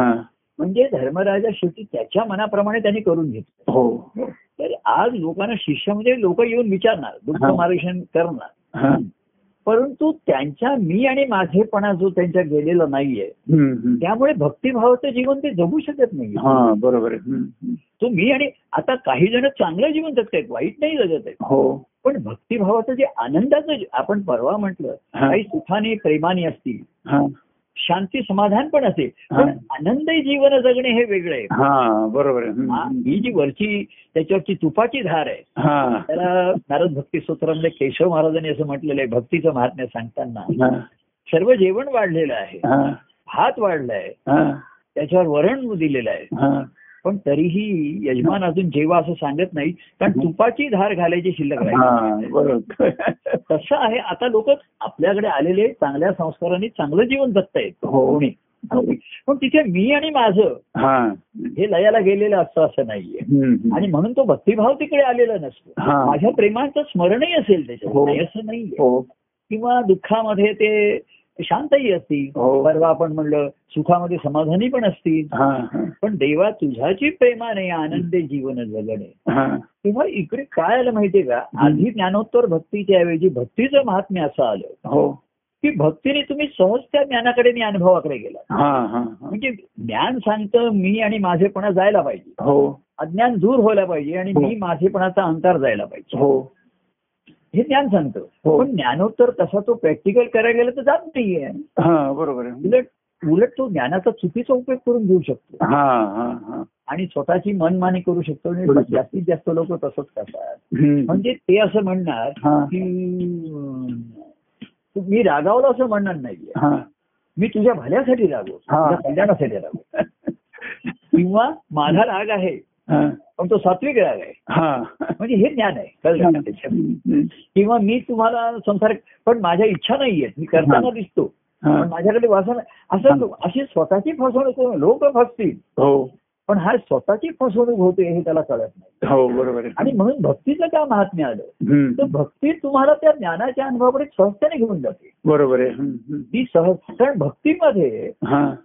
[SPEAKER 2] म्हणजे धर्मराजा शेवटी त्याच्या मनाप्रमाणे त्यांनी करून घेतलं.
[SPEAKER 1] हो.
[SPEAKER 2] तर आज लोकांना शिष्य म्हणजे लोक येऊन विचारणार दुःख. मार्गदर्शन करणार. परंतु त्यांच्या मी आणि माझेपणा जो त्यांच्या गेलेला नाहीये. त्यामुळे भक्तिभावाचं जीवन ते जगू शकत नाही
[SPEAKER 1] हा बरोबर.
[SPEAKER 2] तो मी आणि आता काही जण चांगलं जीवन जगत आहेत वाईट नाही जगत आहेत
[SPEAKER 1] हो
[SPEAKER 2] पण भक्तिभावाचं जे आनंदाचं आपण परवा म्हटलं. काही सुखाने प्रेमाने असतील
[SPEAKER 1] हा
[SPEAKER 2] शांती समाधान पण असेल. पण आनंदही जीवन जगणे हे वेगळं आहे.
[SPEAKER 1] हा बरोबर
[SPEAKER 2] हा, जी वरची त्याच्यावरची तुपाची धार आहे.
[SPEAKER 1] हा.
[SPEAKER 2] त्याला नारद भक्ती सूत्रामध्ये केशव महाराजांनी असं म्हटलेलं आहे भक्तीचं महात्म्य सांगताना. सर्व जेवण वाढलेलं आहे. भात वाढलाय. त्याच्यावर वरण दिलेलं आहे. पण तरीही यजमान अजून जेव्हा असं सांगत नाही कारण तुपाची धार घालायची शिल्लक
[SPEAKER 1] हा
[SPEAKER 2] राहील तसं आहे. आता लोक आपल्याकडे आलेले चांगल्या संस्कारांनी चांगलं जीवन जगतायत.
[SPEAKER 1] हो.
[SPEAKER 2] कोणी? पण तिथे मी आणि माझं
[SPEAKER 1] हा.
[SPEAKER 2] लयाला गेलेलं असतं असं नाहीये. आणि म्हणून तो भक्तिभाव तिकडे आलेला नसतो. माझ्या प्रेमाचं स्मरणही असेल त्याच्यात.
[SPEAKER 1] हो.
[SPEAKER 2] नाही असं नाहीये.
[SPEAKER 1] हो.
[SPEAKER 2] किंवा दुःखामध्ये ते शांतही असतील.
[SPEAKER 1] हो.
[SPEAKER 2] परवा आपण म्हणलं सुखामध्ये समाधानी पण असतील.
[SPEAKER 1] हा हा.
[SPEAKER 2] पण देवा तुझ्याची प्रेमाने आनंदे जीवन जगणे.
[SPEAKER 1] हा.
[SPEAKER 2] तेव्हा इकडे काय आलं माहितीये का? आधी ज्ञानोत्तर भक्तीच्या ऐवजी भक्तीचं महात्म्य असं आलं.
[SPEAKER 1] हो.
[SPEAKER 2] की भक्तीने तुम्ही सहज त्या ज्ञानाकडे आणि अनुभवाकडे गेला.
[SPEAKER 1] हा हा हा.
[SPEAKER 2] म्हणजे ज्ञान सांगतं मी आणि माझेपणा जायला पाहिजे.
[SPEAKER 1] हो.
[SPEAKER 2] अज्ञान दूर व्हायला पाहिजे आणि मी माझेपणाचा अंकार जायला पाहिजे.
[SPEAKER 1] हो.
[SPEAKER 2] हे ज्ञान सांगतं.
[SPEAKER 1] हो.
[SPEAKER 2] पण ज्ञानोत्तर तसा तो प्रॅक्टिकल करायला गेला तर जात नाहीये.
[SPEAKER 1] हा बरोबर
[SPEAKER 2] उलट उलट तो ज्ञानाचा चुकीचा उपयोग करून घेऊ शकतो.
[SPEAKER 1] हा हा हा.
[SPEAKER 2] आणि स्वतःची मनमानी करू शकतो आणि. जास्तीत जास्त लोक तसंच करतात. म्हणजे ते असं म्हणणार. की मी रागावलं असं म्हणणार नाहीये.
[SPEAKER 1] हा.
[SPEAKER 2] मी तुझ्या भल्यासाठी रागवतो.
[SPEAKER 1] हा.
[SPEAKER 2] तुझ्या कल्याणासाठी रागवतो. किंवा माझा राग आहे. पण तो सात्विक राग आहे.
[SPEAKER 1] हा.
[SPEAKER 2] म्हणजे हे ज्ञान आहे. कळलं. किंवा मी तुम्हाला संसार पण माझ्या इच्छा नाहीये मी करताना दिसतो. माझ्याकडे वासना असं अशी स्वतःची फसवणूक करून लोक फसतील.
[SPEAKER 1] हो.
[SPEAKER 2] पण हा स्वतःची फसवणूक होते हे त्याला कळत नाही.
[SPEAKER 1] हो बरोबर
[SPEAKER 2] आणि म्हणून भक्तीचं काय महात्म्य आलं. तर भक्ती तुम्हाला त्या ज्ञानाच्या अनुभवाकडे सहजतेने घेऊन जाते.
[SPEAKER 1] बरोबर आहे.
[SPEAKER 2] ती सहज कारण भक्तीमध्ये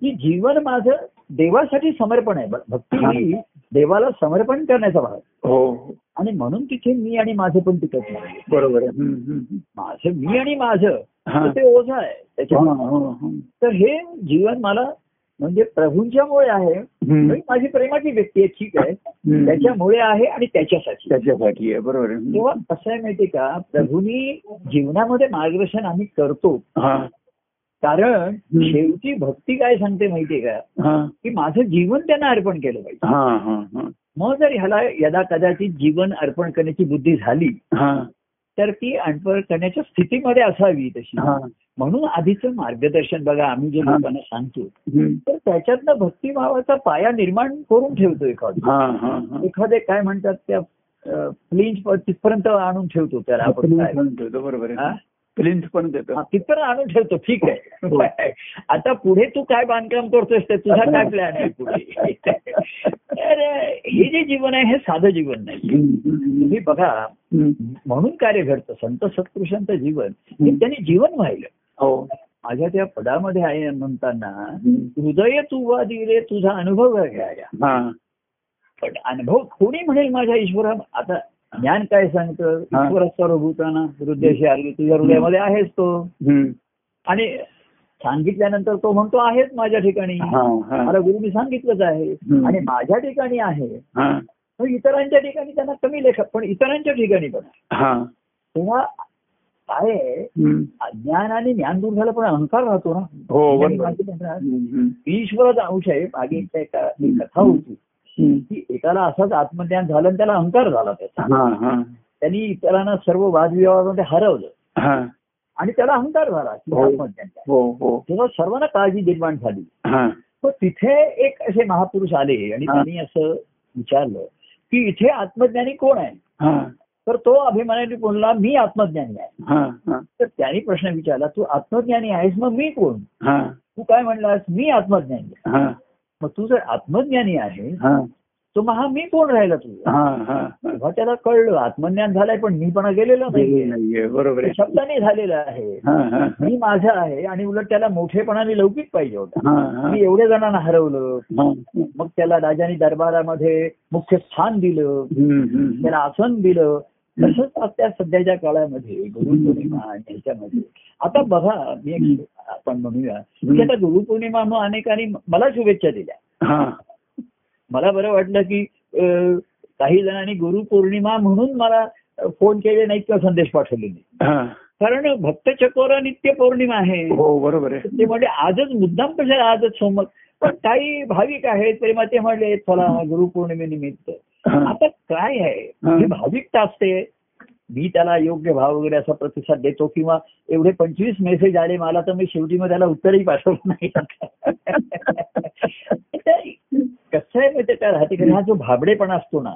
[SPEAKER 2] की जीवन माझं देवासाठी समर्पण आहे. भक्ती ही देवाला समर्पण करण्याचा भाग.
[SPEAKER 1] हो.
[SPEAKER 2] आणि म्हणून तिथे मी आणि माझं पण टिकत नाही.
[SPEAKER 1] बरोबर.
[SPEAKER 2] माझं मी आणि माझं ते ओझं आहे. त्याच्या
[SPEAKER 1] हो.
[SPEAKER 2] तर हे जीवन मला म्हणजे प्रभूंच्यामुळे आहे.
[SPEAKER 1] हम्म.
[SPEAKER 2] मी माझी प्रेमाची व्यक्ती आहे ठीक आहे. त्याच्यामुळे आहे आणि त्याच्यासाठी.
[SPEAKER 1] त्याच्यासाठी आहे बरोबर
[SPEAKER 2] तेव्हा कसं आहे माहितीये का? प्रभूंनी जीवनामध्ये मार्गदर्शन आम्ही करतो. कारण शेवटी भक्ती काय सांगते माहितीये का? की माझं जीवन त्यांना अर्पण केलं पाहिजे.
[SPEAKER 1] हा हा हा.
[SPEAKER 2] मग जर ह्याला यदा कदाचित जीवन अर्पण करण्याची बुद्धी झाली
[SPEAKER 1] हा.
[SPEAKER 2] तर ती अर्पण करण्याच्या स्थितीमध्ये असावी तशी.
[SPEAKER 1] हा.
[SPEAKER 2] म्हणून आधीचं मार्गदर्शन बघा आम्ही जे. लोकांना सांगतो. तर त्याच्यातनं भक्तिभावाचा पाया निर्माण करून ठेवतो एखादा. एखादे काय म्हणतात त्या प्लिंच तिथपर्यंत आणून ठेवतो त्याला आपण काय?
[SPEAKER 1] बरोबर प्लिंथ पण देतो.
[SPEAKER 2] हा, तिथपर्यंत आणून ठेवतो ठीक
[SPEAKER 1] हो.
[SPEAKER 2] आहे आता पुढे तू काय बांधकाम करतोस ते तुझा काय प्लॅन आहे पुढे? तर हे जे जीवन आहे हे साधं जीवन नाही. तुम्ही बघा. म्हणून कार्य घडतं. संत सत्पुरुषांचं जीवन हे त्यांनी जीवन वाहिलं
[SPEAKER 1] हो.
[SPEAKER 2] माझ्या त्या पदामध्ये आहे म्हणताना. हृदय तू वादी रे तुझा अनुभव घ्याया
[SPEAKER 1] हा.
[SPEAKER 2] पण अनुभव कोणी म्हणेल माझ्या ईश्वरा आता ज्ञान काय सांगतं. ईश्वर सर्वभूताना हृदयाशी आली तुझ्या हृदयामध्ये आहेच तो. आणि सांगितल्यानंतर तो म्हणतो आहेच माझ्या ठिकाणी मला गुरुनी सांगितलंच आहे. आणि माझ्या ठिकाणी आहे
[SPEAKER 1] हा
[SPEAKER 2] तर इतरांच्या ठिकाणी त्यांना कमी लेखक पण इतरांच्या ठिकाणी पण.
[SPEAKER 1] हा
[SPEAKER 2] तेव्हा काय. अज्ञान आणि ज्ञान दूर झालं पण अहंकार राहतो ना
[SPEAKER 1] हो.
[SPEAKER 2] ईश्वरच अंश आहे मागे एक कथा होती. की एकाला असंच आत्मज्ञान झालं आणि त्याला अहंकार झाला त्याचा. त्यांनी इतरांना सर्व वादविवादामध्ये हरवलं.
[SPEAKER 1] हा.
[SPEAKER 2] आणि त्याला अहंकार झाला
[SPEAKER 1] हो. हो हो.
[SPEAKER 2] तेव्हा सर्वांना काळजी निर्माण झाली.
[SPEAKER 1] हा.
[SPEAKER 2] तिथे एक असे महापुरुष आले आणि. त्यांनी असं विचारलं की इथे आत्मज्ञानी कोण आहे?
[SPEAKER 1] हा.
[SPEAKER 2] तर तो अभिमानाने बोलला मी आत्मज्ञानी आहे. तर त्यांनी प्रश्न विचारला तू आत्मज्ञानी आहेस मग मी कोण? तू काय म्हणलास? मी आत्मज्ञानी आहे. मग तू जर आत्मज्ञानी आहे
[SPEAKER 1] हा.
[SPEAKER 2] तर मग हा मी कोण राहिला तुझा?
[SPEAKER 1] हा
[SPEAKER 2] तेव्हा त्याला कळलं आत्मज्ञान झालंय पण मीपणा गेलेला नाहीये.
[SPEAKER 1] नाहीये बरोबर
[SPEAKER 2] शब्दाने झालेला आहे.
[SPEAKER 1] हा हा
[SPEAKER 2] मी माझा आहे आणि उलट त्याला मोठेपणाने लौकिक पाहिजे होता. मी एवढ्या जणांना हरवलं. मग त्याला राजानी दरबारामध्ये मुख्य स्थान दिलं. त्याला आसन दिलं. तसंच आता सध्याच्या काळामध्ये गुरुपौर्णिमा आणि ह्याच्यामध्ये. आता बघा मी एक आपण म्हणूया की आता गुरुपौर्णिमा म्हणून अनेकांनी मला शुभेच्छा दिल्या.
[SPEAKER 1] हा.
[SPEAKER 2] मला बरं वाटलं की काही जणांनी गुरुपौर्णिमा म्हणून मला फोन केले नाहीत किंवा संदेश पाठवले नाही
[SPEAKER 1] हा.
[SPEAKER 2] कारण भक्त चकोरा नित्य पौर्णिमा आहे.
[SPEAKER 1] हो बरोबर आहे.
[SPEAKER 2] ते म्हणजे आजच मुद्दाम कशाला आजच सोमत पण काही भाविक आहेत प्रेमा ते म्हणले चला गुरुपौर्णिमेनिमित्त. आता काय आहे?
[SPEAKER 1] हा.
[SPEAKER 2] ही भाविकता असते मी त्याला योग्य भाव वगैरे असा प्रतिसाद देतो किंवा एवढे पंचवीस मेसेज आले मला तर मी शेवटी मग त्याला उत्तरही पाठवलं नाही. कसं आहे माहिती त्या राहते हा जो भाबडेपणा असतो ना.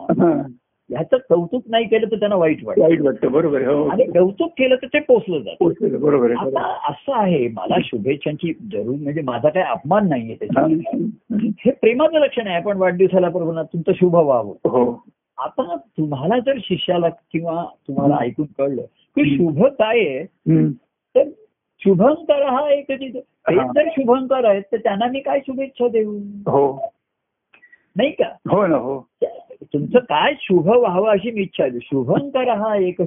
[SPEAKER 2] ह्याचं कौतुक नाही केलं तर त्यांना वाईट वाटतं.
[SPEAKER 1] वाईट वाटतं बरोबर हो.
[SPEAKER 2] आणि कौतुक केलं तर ते पोचलं जातं.
[SPEAKER 1] बरोबर
[SPEAKER 2] आता. असं आहे मला शुभेच्छांची जरूर म्हणजे माझा काही अपमान नाहीये
[SPEAKER 1] हा.
[SPEAKER 2] त्याच्यामध्ये हे प्रेमाचं लक्षण आहे आपण वाढदिवसाला प्रभूना तुमचं शुभ व्हावं.
[SPEAKER 1] हो.
[SPEAKER 2] आता तुम्हाला जर शिष्याला किंवा तुम्हाला ऐकून कळलं की शुभ काय आहे. तर शुभंकर हा एक. जर शुभंकर आहेत तर त्यांना मी काय शुभेच्छा देऊ?
[SPEAKER 1] हो.
[SPEAKER 2] नाही का?
[SPEAKER 1] हो ना हो.
[SPEAKER 2] तुमचं काय शुभ व्हावं अशी मी इच्छा आहे शुभंकर हा एक.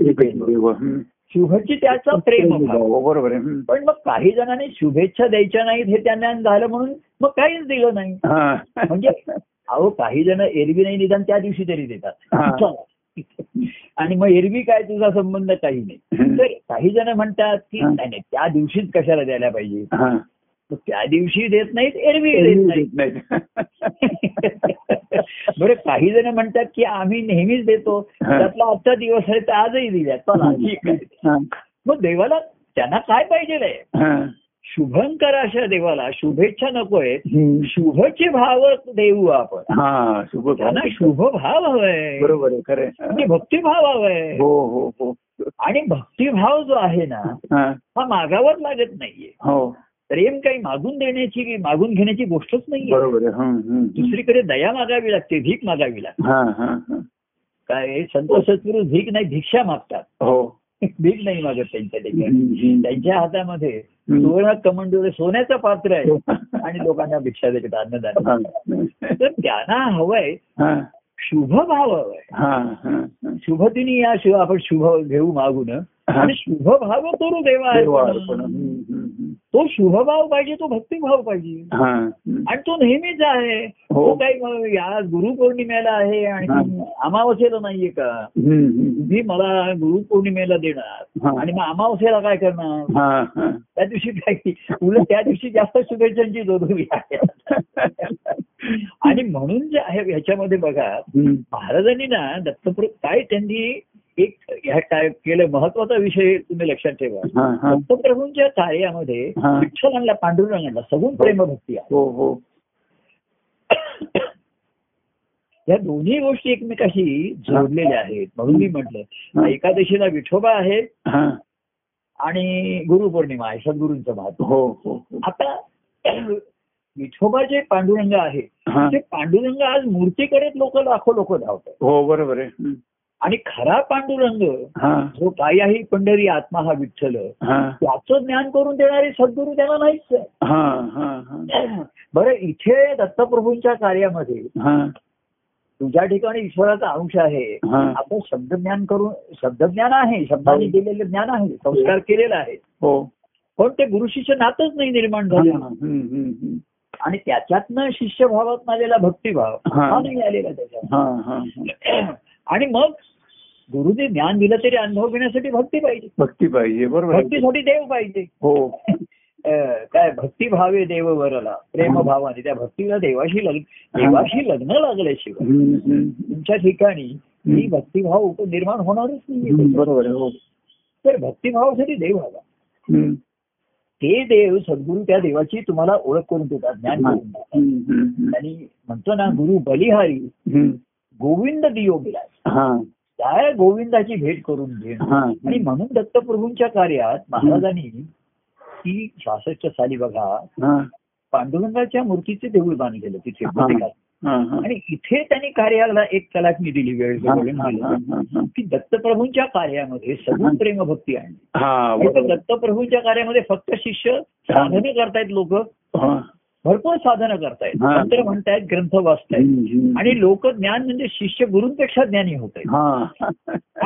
[SPEAKER 2] शुभची त्याचा प्रेम
[SPEAKER 1] हो, बरोबर आहे.
[SPEAKER 2] पण मग काही जणांनी शुभेच्छा द्यायच्या नाहीत हे त्यांना झालं म्हणून मग काहीच दिलं नाही
[SPEAKER 1] हा.
[SPEAKER 2] म्हणजे अहो काही जण एरवी नाही निदान त्या दिवशी तरी. देतात. आणि मग एरवी काय तुझा संबंध काही नाही. तर काही जण म्हणतात की. नाही नाही त्या दिवशीच कशाला द्यायला पाहिजे त्या दिवशी देत नाहीत एरवी देत नाहीत.
[SPEAKER 1] नाही.
[SPEAKER 2] बरं काही जण म्हणतात की आम्ही नेहमीच देतो. त्यातला आजचा दिवस आहे तर आजही दिल्या. चला ठीक आहे.
[SPEAKER 1] हा.
[SPEAKER 2] मग देवाला त्यांना काय पाहिजे. शुभंकर अशा देवाला. शुभेच्छा नकोय. शुभचे भाव देऊ आपण.
[SPEAKER 1] हा शुभ
[SPEAKER 2] त्यांना शुभ भाव हवंय
[SPEAKER 1] बरोबर खरं.
[SPEAKER 2] म्हणजे भक्तिभाव हवंय
[SPEAKER 1] हो हो हो.
[SPEAKER 2] आणि भक्तिभाव जो आहे ना
[SPEAKER 1] हा.
[SPEAKER 2] हा मागावर लागत नाहीये.
[SPEAKER 1] हो.
[SPEAKER 2] प्रेम काही मागून देण्याची मागून घेण्याची गोष्टच
[SPEAKER 1] बरोबर हम्म.
[SPEAKER 2] दुसरीकडे दया मागावी लागते भीक मागावी लागते.
[SPEAKER 1] हा हा हा.
[SPEAKER 2] काय संत सत्पुरुष भीक नाही भिक्षा मागतात.
[SPEAKER 1] हो.
[SPEAKER 2] भीक नाही मागत त्यांच्या ठिकाणी. त्यांच्या हातामध्ये. सुवर्ण कमंडोळे सोन्याचं पात्र आहे. आणि लोकांना भिक्षा देतात अन्नदान
[SPEAKER 1] हा.
[SPEAKER 2] तर त्यांना हवंय
[SPEAKER 1] हा.
[SPEAKER 2] शुभ भाव हवंय.
[SPEAKER 1] हा, हा, हा.
[SPEAKER 2] शुभदिनी या शिव आपण शुभ घेऊ मागून. आणि शुभ भाव करू देवा. तो शुभभाव पाहिजे तो भक्तिभाव पाहिजे. आणि तो नेहमीच आहे
[SPEAKER 1] हो.
[SPEAKER 2] तो काही या गुरुपौर्णिमेला आहे आणि. अमावस्येला नाहीये का. तुम्ही मला गुरुपौर्णिमेला देणार. आणि मग अमावस्येला काय करणार. त्या दिवशी काय उलट त्या दिवशी जास्त शुभेच्छांची जोडवी आहे आणि म्हणून जे आहे ह्याच्यामध्ये बघा. महाराजांनी ना दत्तप्रभू काय त्यांनी एक ह्या काय केलं महत्त्वाचा विषय तुम्ही लक्षात ठेवा
[SPEAKER 1] हा, हा.
[SPEAKER 2] दत्तप्रभूंच्या कार्यामध्ये
[SPEAKER 1] हा.
[SPEAKER 2] विठ्ठलांना पांडुरंगांना सगुण प्रेमभक्ती आहे
[SPEAKER 1] हो हो
[SPEAKER 2] या दोन्ही गोष्टी एकमेकाशी जोडलेल्या आहेत म्हणून मी म्हटलं
[SPEAKER 1] हा.
[SPEAKER 2] एकादशीला विठोबा आहे
[SPEAKER 1] हा.
[SPEAKER 2] आणि गुरुपौर्णिमा आहे सद्गुरूंचं महत्त्व
[SPEAKER 1] हो हो हो.
[SPEAKER 2] आता विठोबा जे पांडुरंग आहे
[SPEAKER 1] हा.
[SPEAKER 2] ते पांडुरंग आज मूर्तीकडे लोक लाखो लोक धावतात
[SPEAKER 1] हो बरोबर आहे.
[SPEAKER 2] आणि खरा पांडुरंग जो पायाही पंढरी आत्मा हा विठ्ठल त्याचं ज्ञान करून देणारे सद्गुरू त्याला नाहीच आहे. बरं इथे दत्तप्रभूंच्या कार्यामध्ये तुझ्या ठिकाणी ईश्वराचा अंश आहे. आपण शब्दज्ञान करून शब्दज्ञान आहे शब्दाने
[SPEAKER 1] हो.
[SPEAKER 2] दिलेलं ज्ञान आहे संस्कार केलेला आहे
[SPEAKER 1] हो
[SPEAKER 2] पण ते गुरु शिष्य नातच नाही निर्माण
[SPEAKER 1] हम्म.
[SPEAKER 2] आणि त्याच्यातनं शिष्यभावात आलेला भक्तिभाव
[SPEAKER 1] हा.
[SPEAKER 2] नाही आलेला त्याच्यात. आणि मग गुरुने ज्ञान दिलं तरी अनुभव घेण्यासाठी भक्ती पाहिजे.
[SPEAKER 1] भक्ती पाहिजे बरोबर.
[SPEAKER 2] भक्तीसाठी देव पाहिजे.
[SPEAKER 1] हो.
[SPEAKER 2] काय भक्तिभावे देव वरला प्रेमभावाने त्या भक्तीला देवाशी लग्न देवाशी लग्न लागल्याशिवाय. तुमच्या ठिकाणी ही भक्तिभाव निर्माण होणारच नाही
[SPEAKER 1] बरोबर हो.
[SPEAKER 2] तर भक्तिभावासाठी देव हवा. ते देव सद्गुरू त्या देवाची तुम्हाला ओळख करून देतात ज्ञान करून. आणि म्हणतो ना गुरु बलिहारी. गोविंद दियो बिलास. त्या गोविंदाची भेट करून घेणं? आणि म्हणून दत्तप्रभूंच्या कार्यात महाराजांनी ती सहासष्ट साली बघा पांडुरंगाच्या मूर्तीचे देऊळ बांधलेलं तिथे आणि इथे त्यांनी कार्याला एक कलाटणी दिली वेळ. की दत्तप्रभूंच्या कार्यामध्ये सगुण प्रेमभक्ती आणली
[SPEAKER 1] हा
[SPEAKER 2] आणि त्या
[SPEAKER 1] बरोबर.
[SPEAKER 2] दत्तप्रभूंच्या कार्यामध्ये फक्त शिष्य साधने करतायत लोक. भरपूर साधनं करतायत. मंत्र म्हणतायत ग्रंथ वाचतायत. आणि लोक ज्ञान म्हणजे शिष्य गुरूंपेक्षा ज्ञानी होत आहेत
[SPEAKER 1] हा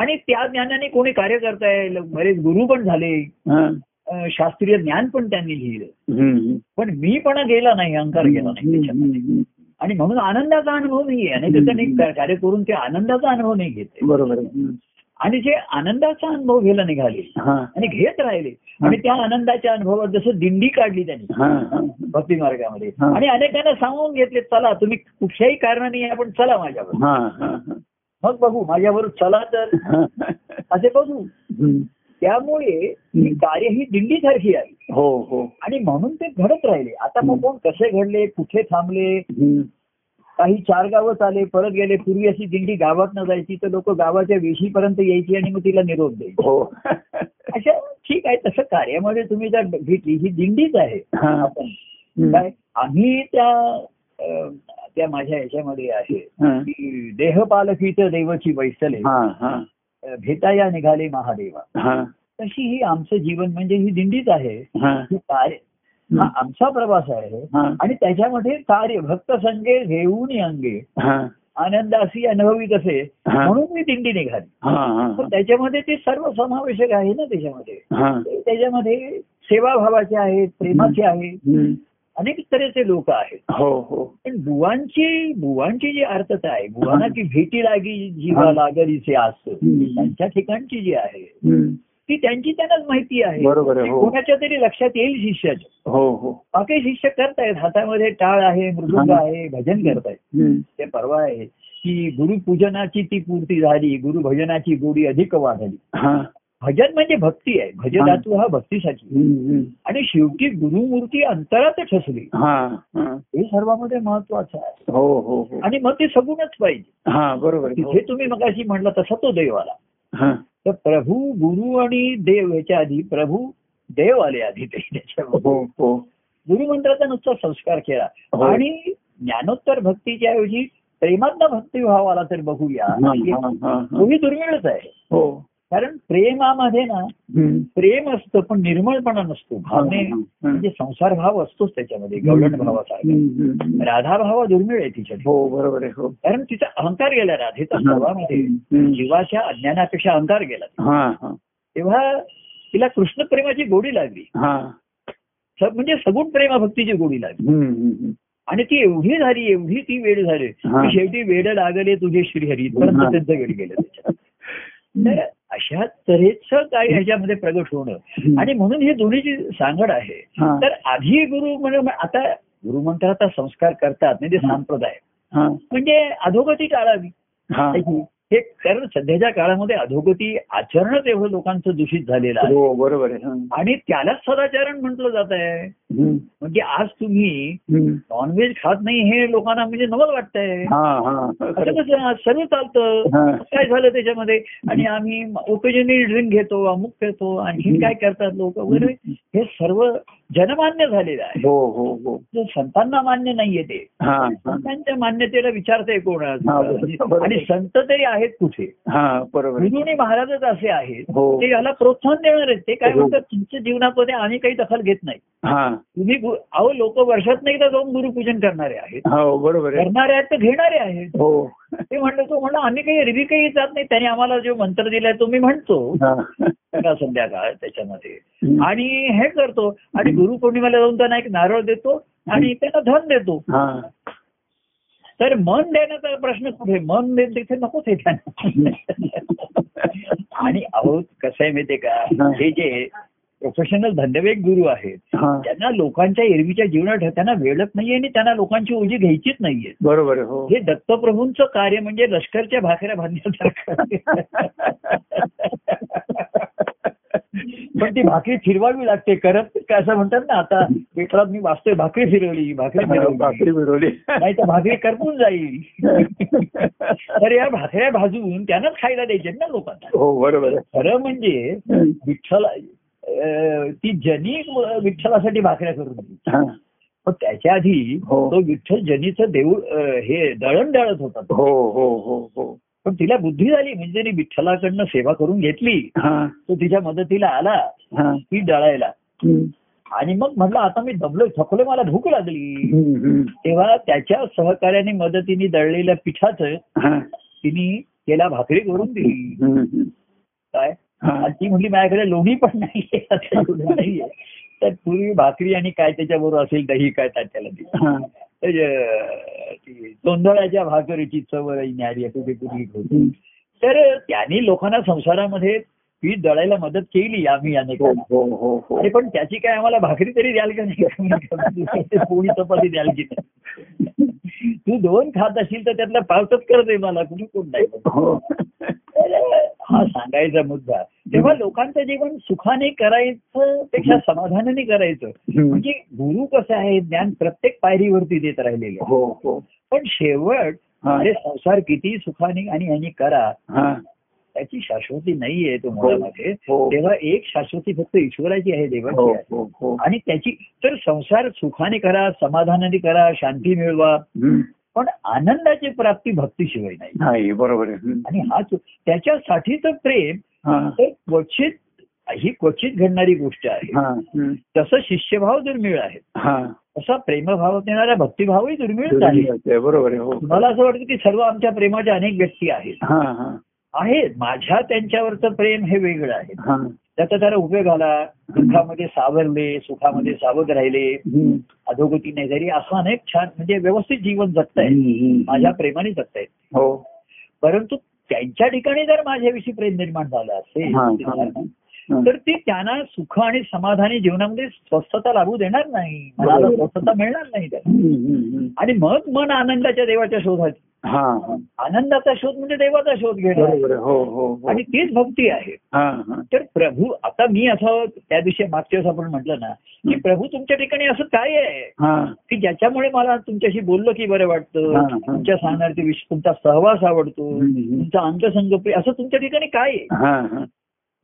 [SPEAKER 2] आणि त्या ज्ञानाने कोणी कार्य करताय बरेच गुरु पण झाले शास्त्रीय ज्ञान पण त्यांनी लिहिलं. पण मी पण गेला नाही अहंकार गेला नाही. आणि म्हणून आनंदाचा अनुभव नाहीये आणि. त्यांनी कार्य करून ते आनंदाचा अनुभव नाही घेते
[SPEAKER 1] बरोबर आहे.
[SPEAKER 2] आणि जे आनंदाचा अनुभव घ्यायला निघाले आणि घेत राहिले आणि त्या आनंदाच्या अनुभवात जसं दिंडी काढली त्यांनी. भक्ती मार्गामध्ये. आणि अनेकांना सांगून घेतले चला तुम्ही कुठल्याही कारणाने या पण चला माझ्यावर. मग बघू माझ्यावर चला तर. असे बघू. त्यामुळे ही कार्य ही दिंडीसारखी आहे
[SPEAKER 1] हो हो.
[SPEAKER 2] आणि म्हणून ते घडत राहिले. आता मग कोण कसे घडले कुठे थांबले. काही चार गावं चाले परत गेले पूर्वी अशी दिंडी गावात न जायची तर लोक गावाच्या वेशीपर्यंत यायची आणि मग तिला निरोप द्यायची.
[SPEAKER 1] हो.
[SPEAKER 2] अशा ठीक आहे तसं कार्यामध्ये तुम्ही जर घेतली ही दिंडीच आहे.
[SPEAKER 1] हा.
[SPEAKER 2] काय आम्ही त्या त्या माझ्या याच्यामध्ये आहे. की देहपालकीचं देवची वैसले. अं, भेटाया निघाले महादेवा.
[SPEAKER 1] हा.
[SPEAKER 2] तशी ही आमचं जीवन म्हणजे ही दिंडीच आहे.
[SPEAKER 1] हा
[SPEAKER 2] आमचा प्रवास आहे. आणि त्याच्यामध्ये कार्य भक्त संगे घेऊन अंगे आनंद अशी अनुभवी कसे. म्हणून मी दिंडी निघाली. त्याच्यामध्ये ते सर्व समावेशक आहे ना त्याच्यामध्ये. त्याच्यामध्ये सेवाभावाचे आहेत प्रेमाचे आहेत.
[SPEAKER 1] हम्म.
[SPEAKER 2] अनेक तऱ्हेचे लोक आहेत.
[SPEAKER 1] हो हो.
[SPEAKER 2] पण बुवांची बुवांची जी अर्थता आहे बुवांना ती भेटी लागी जीवा लागलीचे असं
[SPEAKER 1] हम्म.
[SPEAKER 2] त्यांच्या ठिकाणची जी आहे. ती त्यांची त्यांनाच माहिती आहे.
[SPEAKER 1] हो.
[SPEAKER 2] कोणाच्या तरी लक्षात येईल शिष्याच्या.
[SPEAKER 1] हो हो.
[SPEAKER 2] बाकी शिष्य करतायत हातामध्ये टाळ आहे मृदुंग. आहे भजन करतायत. ते परवा आहे की गुरुपूजनाची ती पूर्ती झाली गुरुभजनाची गोडी अधिक वाढली. भजन म्हणजे भक्ती आहे. भजधातू हा. भक्तीसाठी. आणि शेवटी गुरुमूर्ती अंतरात ठसली.
[SPEAKER 1] हा
[SPEAKER 2] सर्वांमध्ये महत्वाचं आहे.
[SPEAKER 1] हो हो हो.
[SPEAKER 2] आणि मग ते सगूनच पाहिजे.
[SPEAKER 1] हा बरोबर. हो.
[SPEAKER 2] तिथे तुम्ही मगाशी म्हटलं तसा तो देव आला
[SPEAKER 1] हा.
[SPEAKER 2] तर प्रभू गुरु आणि देव याच्या आधी प्रभू देव आले आधी ते त्याच्यामध्ये.
[SPEAKER 1] हो हो.
[SPEAKER 2] गुरुमंत्राचा नुसता संस्कार केला.
[SPEAKER 1] हो.
[SPEAKER 2] आणि ज्ञानोत्तर भक्तीच्या ऐवजी प्रेमातला भक्तिभाव आला तर बघूया.
[SPEAKER 1] हा, हा, हा, हा.
[SPEAKER 2] तोही दुर्मिळच आहे.
[SPEAKER 1] हो.
[SPEAKER 2] कारण प्रेमामध्ये ना. प्रेम असतं पण निर्मळपणा नसतो भावने. म्हणजे संसार भाव असतोच त्याच्यामध्ये गवळण भावासारखा
[SPEAKER 1] हम्म, हम्म.
[SPEAKER 2] राधा भाव दुर्मिळ आहे तिच्यात
[SPEAKER 1] हो बरोबर आहे हो
[SPEAKER 2] कारण तिचा अहंकार गेला राधेचा
[SPEAKER 1] हम्म.
[SPEAKER 2] जीवाच्या अज्ञानापेक्षा अहंकार गेला तेव्हा तिला कृष्ण प्रेमाची गोडी लागली
[SPEAKER 1] हा
[SPEAKER 2] म्हणजे सगुण प्रेमभक्तीची गोडी लागली. आणि ती एवढी झाली एवढी ती वेळ झाली शेवटी वेड लागले तुझे श्रीहरी. परंतु त्यांचं वेळ गेलं त्याच्यात तर अशा तऱ्हेचं काय ह्याच्यामध्ये प्रगट होणं. आणि म्हणून ही दोन्हीची सांगड आहे. तर आधी गुरु म्हणजे आता गुरुमंत्राचा संस्कार करतात म्हणजे संप्रदाय. म्हणजे अधोगती टाळावी.
[SPEAKER 1] हा
[SPEAKER 2] कारण सध्याच्या काळामध्ये अधोगती आचरणच एवढं लोकांचं दूषित झालेलं आहे.
[SPEAKER 1] हो बरोबर आहे.
[SPEAKER 2] आणि त्यालाच सदाचरण म्हटलं जात आहे. म्हणजे आज तुम्ही. नॉनव्हेज खात नाही हे लोकांना म्हणजे नवल वाटतंय. सर्व चालतं. काय झालं त्याच्यामध्ये? आणि आम्ही ओकेजनली ड्रिंक घेतो अमुक घेतो आणखी काय करतात लोक? वगैरे हे सर्व जनमान्य झालेलं आहे.
[SPEAKER 1] हो हो हो.
[SPEAKER 2] संतांना मान्य नाहीये ते. संतांच्या मान्यतेला विचारतंय कोण
[SPEAKER 1] बरोबर.
[SPEAKER 2] आणि संत तरी आहेत कुठे?
[SPEAKER 1] हा बरोबर. आहे.
[SPEAKER 2] गुरु आणि महाराजच असे आहेत.
[SPEAKER 1] हो.
[SPEAKER 2] ते याला प्रोत्साहन देणार आहेत. ते काय
[SPEAKER 1] हो.
[SPEAKER 2] म्हणतात तुमच्या जीवनामध्ये आम्ही काही दखल घेत नाही.
[SPEAKER 1] हा.
[SPEAKER 2] तुम्ही अहो लोक वर्षात एकदा जाऊन गुरुपूजन करणारे आहेत.
[SPEAKER 1] हो बरोबर
[SPEAKER 2] करणारे आहेत तर घेणारे आहेत. ते म्हणलं तो म्हणलं आम्ही काही एरवी काही जात नाही. त्याने आम्हाला जो मंत्र दिलाय तो मी म्हणतो.
[SPEAKER 1] हा.
[SPEAKER 2] संध्याकाळ त्याच्यामध्ये. आणि हे करतो. आणि गुरुपौर्णिमेला जाऊन त्यांना एक नारळ देतो आणि त्यांना धन देतो.
[SPEAKER 1] हा.
[SPEAKER 2] तर मन देण्याचा प्रश्न कुठे? मन दे तिथे नकोच आहे त्यांना. आणि अहो कसं आहे माहितीये का? हे जे प्रोफेशनल धंदेवेक गुरु आहेत.
[SPEAKER 1] हा.
[SPEAKER 2] त्यांना लोकांच्या एरवीच्या जीवनात त्यांना वेळच नाहीये आणि त्यांना लोकांची ओझी घ्यायचीच नाहीये.
[SPEAKER 1] बरोबर हो.
[SPEAKER 2] हे दत्तप्रभूंचं कार्य म्हणजे लष्करच्या भाकऱ्या बांधण्यासारखं पण ती भाकरी फिरवावी लागते. करत काय असं म्हणतात ना आता पेपरात मी वाचतोय भाकरी फिरवली भाकरी फिरवली.
[SPEAKER 1] भाकरी मिळवली
[SPEAKER 2] नाही तर भाकरी करपून जाईल. तर या भाकऱ्या भाजून त्यांनाच खायला द्यायचे ना लोकांना.
[SPEAKER 1] हो बरोबर
[SPEAKER 2] खरं म्हणजे विठ्ठल ती जनी विठ्ठलासाठी भाकऱ्या करून दिली
[SPEAKER 1] हा.
[SPEAKER 2] पण त्याच्या आधी
[SPEAKER 1] हो.
[SPEAKER 2] तो विठ्ठल जनीचं देऊळ हे दळण दळत होता.
[SPEAKER 1] हो हो हो हो
[SPEAKER 2] पण तिला बुद्धी झाली म्हणजे विठ्ठलाकडनं सेवा करून घेतली
[SPEAKER 1] हा
[SPEAKER 2] तो तिच्या मदतीला आला ती दळायला. आणि मग म्हटलं आता मी दबलोय थकलोय मला भूक लागली. तेव्हा त्याच्या सहकार्याने मदतीने दळलेल्या पिठाचं. तिने त्याला भाकरी करून दिली. काय ती म्हणली माझ्याकडे लोणी पण नाहीये आता एवढं नाहीये तर पूर्वी भाकरी आणि काय त्याच्याबरोबर असेल दही काय त्याला
[SPEAKER 1] हा.
[SPEAKER 2] ती जोंधळ्याच्या भाकरीची चव न्यारी असं ते पूर्वी होती
[SPEAKER 1] हम्म.
[SPEAKER 2] तर त्यांनी लोकांना संसारामध्ये पीठ दळायला मदत केली आम्ही
[SPEAKER 1] हो
[SPEAKER 2] अनेकांना.
[SPEAKER 1] हो हो हो
[SPEAKER 2] अरे पण त्याची काय आम्हाला भाकरी तरी द्याल का नाही? पोळी चपाती द्याल की नाही? तू दोन खात असेल तर त्यातला पावतच कर दे मला. कुणी कोण नाही
[SPEAKER 1] हो.
[SPEAKER 2] सांगायचा मुद्दा. तेव्हा लोकांचं जीवन सुखाने करायचं पेक्षा समाधानाने करायचं. म्हणजे गुरु कसं आहे? ज्ञान प्रत्येक पायरीवरती देत राहिलेले पण शेवट. अरे संसार किती सुखाने आणि ह्यानी करा. त्याची शाश्वती नाहीये तो मुळामध्ये
[SPEAKER 1] हो.
[SPEAKER 2] तेव्हा एक शाश्वती फक्त ईश्वराची आहे
[SPEAKER 1] हो
[SPEAKER 2] देवाची आहे.
[SPEAKER 1] हो हो.
[SPEAKER 2] आणि त्याची तर संसार सुखाने करा समाधानाने करा शांती मिळवा. पण आनंदाची प्राप्ती भक्तीशिवाय नाही.
[SPEAKER 1] नाही बरोबर आहे.
[SPEAKER 2] आणि हा त्याच्यासाठीचं प्रेम
[SPEAKER 1] हा.
[SPEAKER 2] तर क्वचित ही क्वचित घडणारी गोष्ट आहे.
[SPEAKER 1] हा.
[SPEAKER 2] तसं शिष्यभाव दुर्मिळ आहे
[SPEAKER 1] हा.
[SPEAKER 2] तसा प्रेमभावात येणारा भक्तिभावही दुर्मिळच आहे.
[SPEAKER 1] बरोबर आहे हो.
[SPEAKER 2] मला असं वाटतं की सर्व आमच्या प्रेमाच्या अनेक व्यक्ती आहेत.
[SPEAKER 1] हा हा
[SPEAKER 2] आहेत माझ्या त्यांच्यावरचं प्रेम हे वेगळं आहे. त्याचा त्याला उपयोग आला. दुःखामध्ये सावरले सुखामध्ये सावध राहिले. अधोगती नाही जरी असं अनेक छान म्हणजे व्यवस्थित जीवन जगतायत. माझ्या प्रेमाने जगतायत.
[SPEAKER 1] हो.
[SPEAKER 2] परंतु त्यांच्या ठिकाणी जर माझ्याविषयी प्रेम निर्माण झालं असेल. तर ते त्यांना सुख आणि समाधानी जीवनामध्ये स्वस्थता लाभू देणार नाही. मनाला. स्वस्थता मिळणार नाही त्याला. आणि मग मन आनंदाच्या देवाच्या शोधात आनंदाचा शोध म्हणजे देवाचा शोध घेणं.
[SPEAKER 1] हो हो हो.
[SPEAKER 2] आणि तीच भक्ती आहे. तर प्रभू आता मी असं त्या दिवशी मागच्या वेळेस आपण म्हटलं ना की प्रभू तुमच्या ठिकाणी असं काय आहे? की ज्याच्यामुळे मला तुमच्याशी बोललो की बरं वाटतं. तुमच्या सांगण्याचे विषय तुमचा सहवास आवडतो. तुमचा प्रिय असं तुमच्या ठिकाणी काय आहे?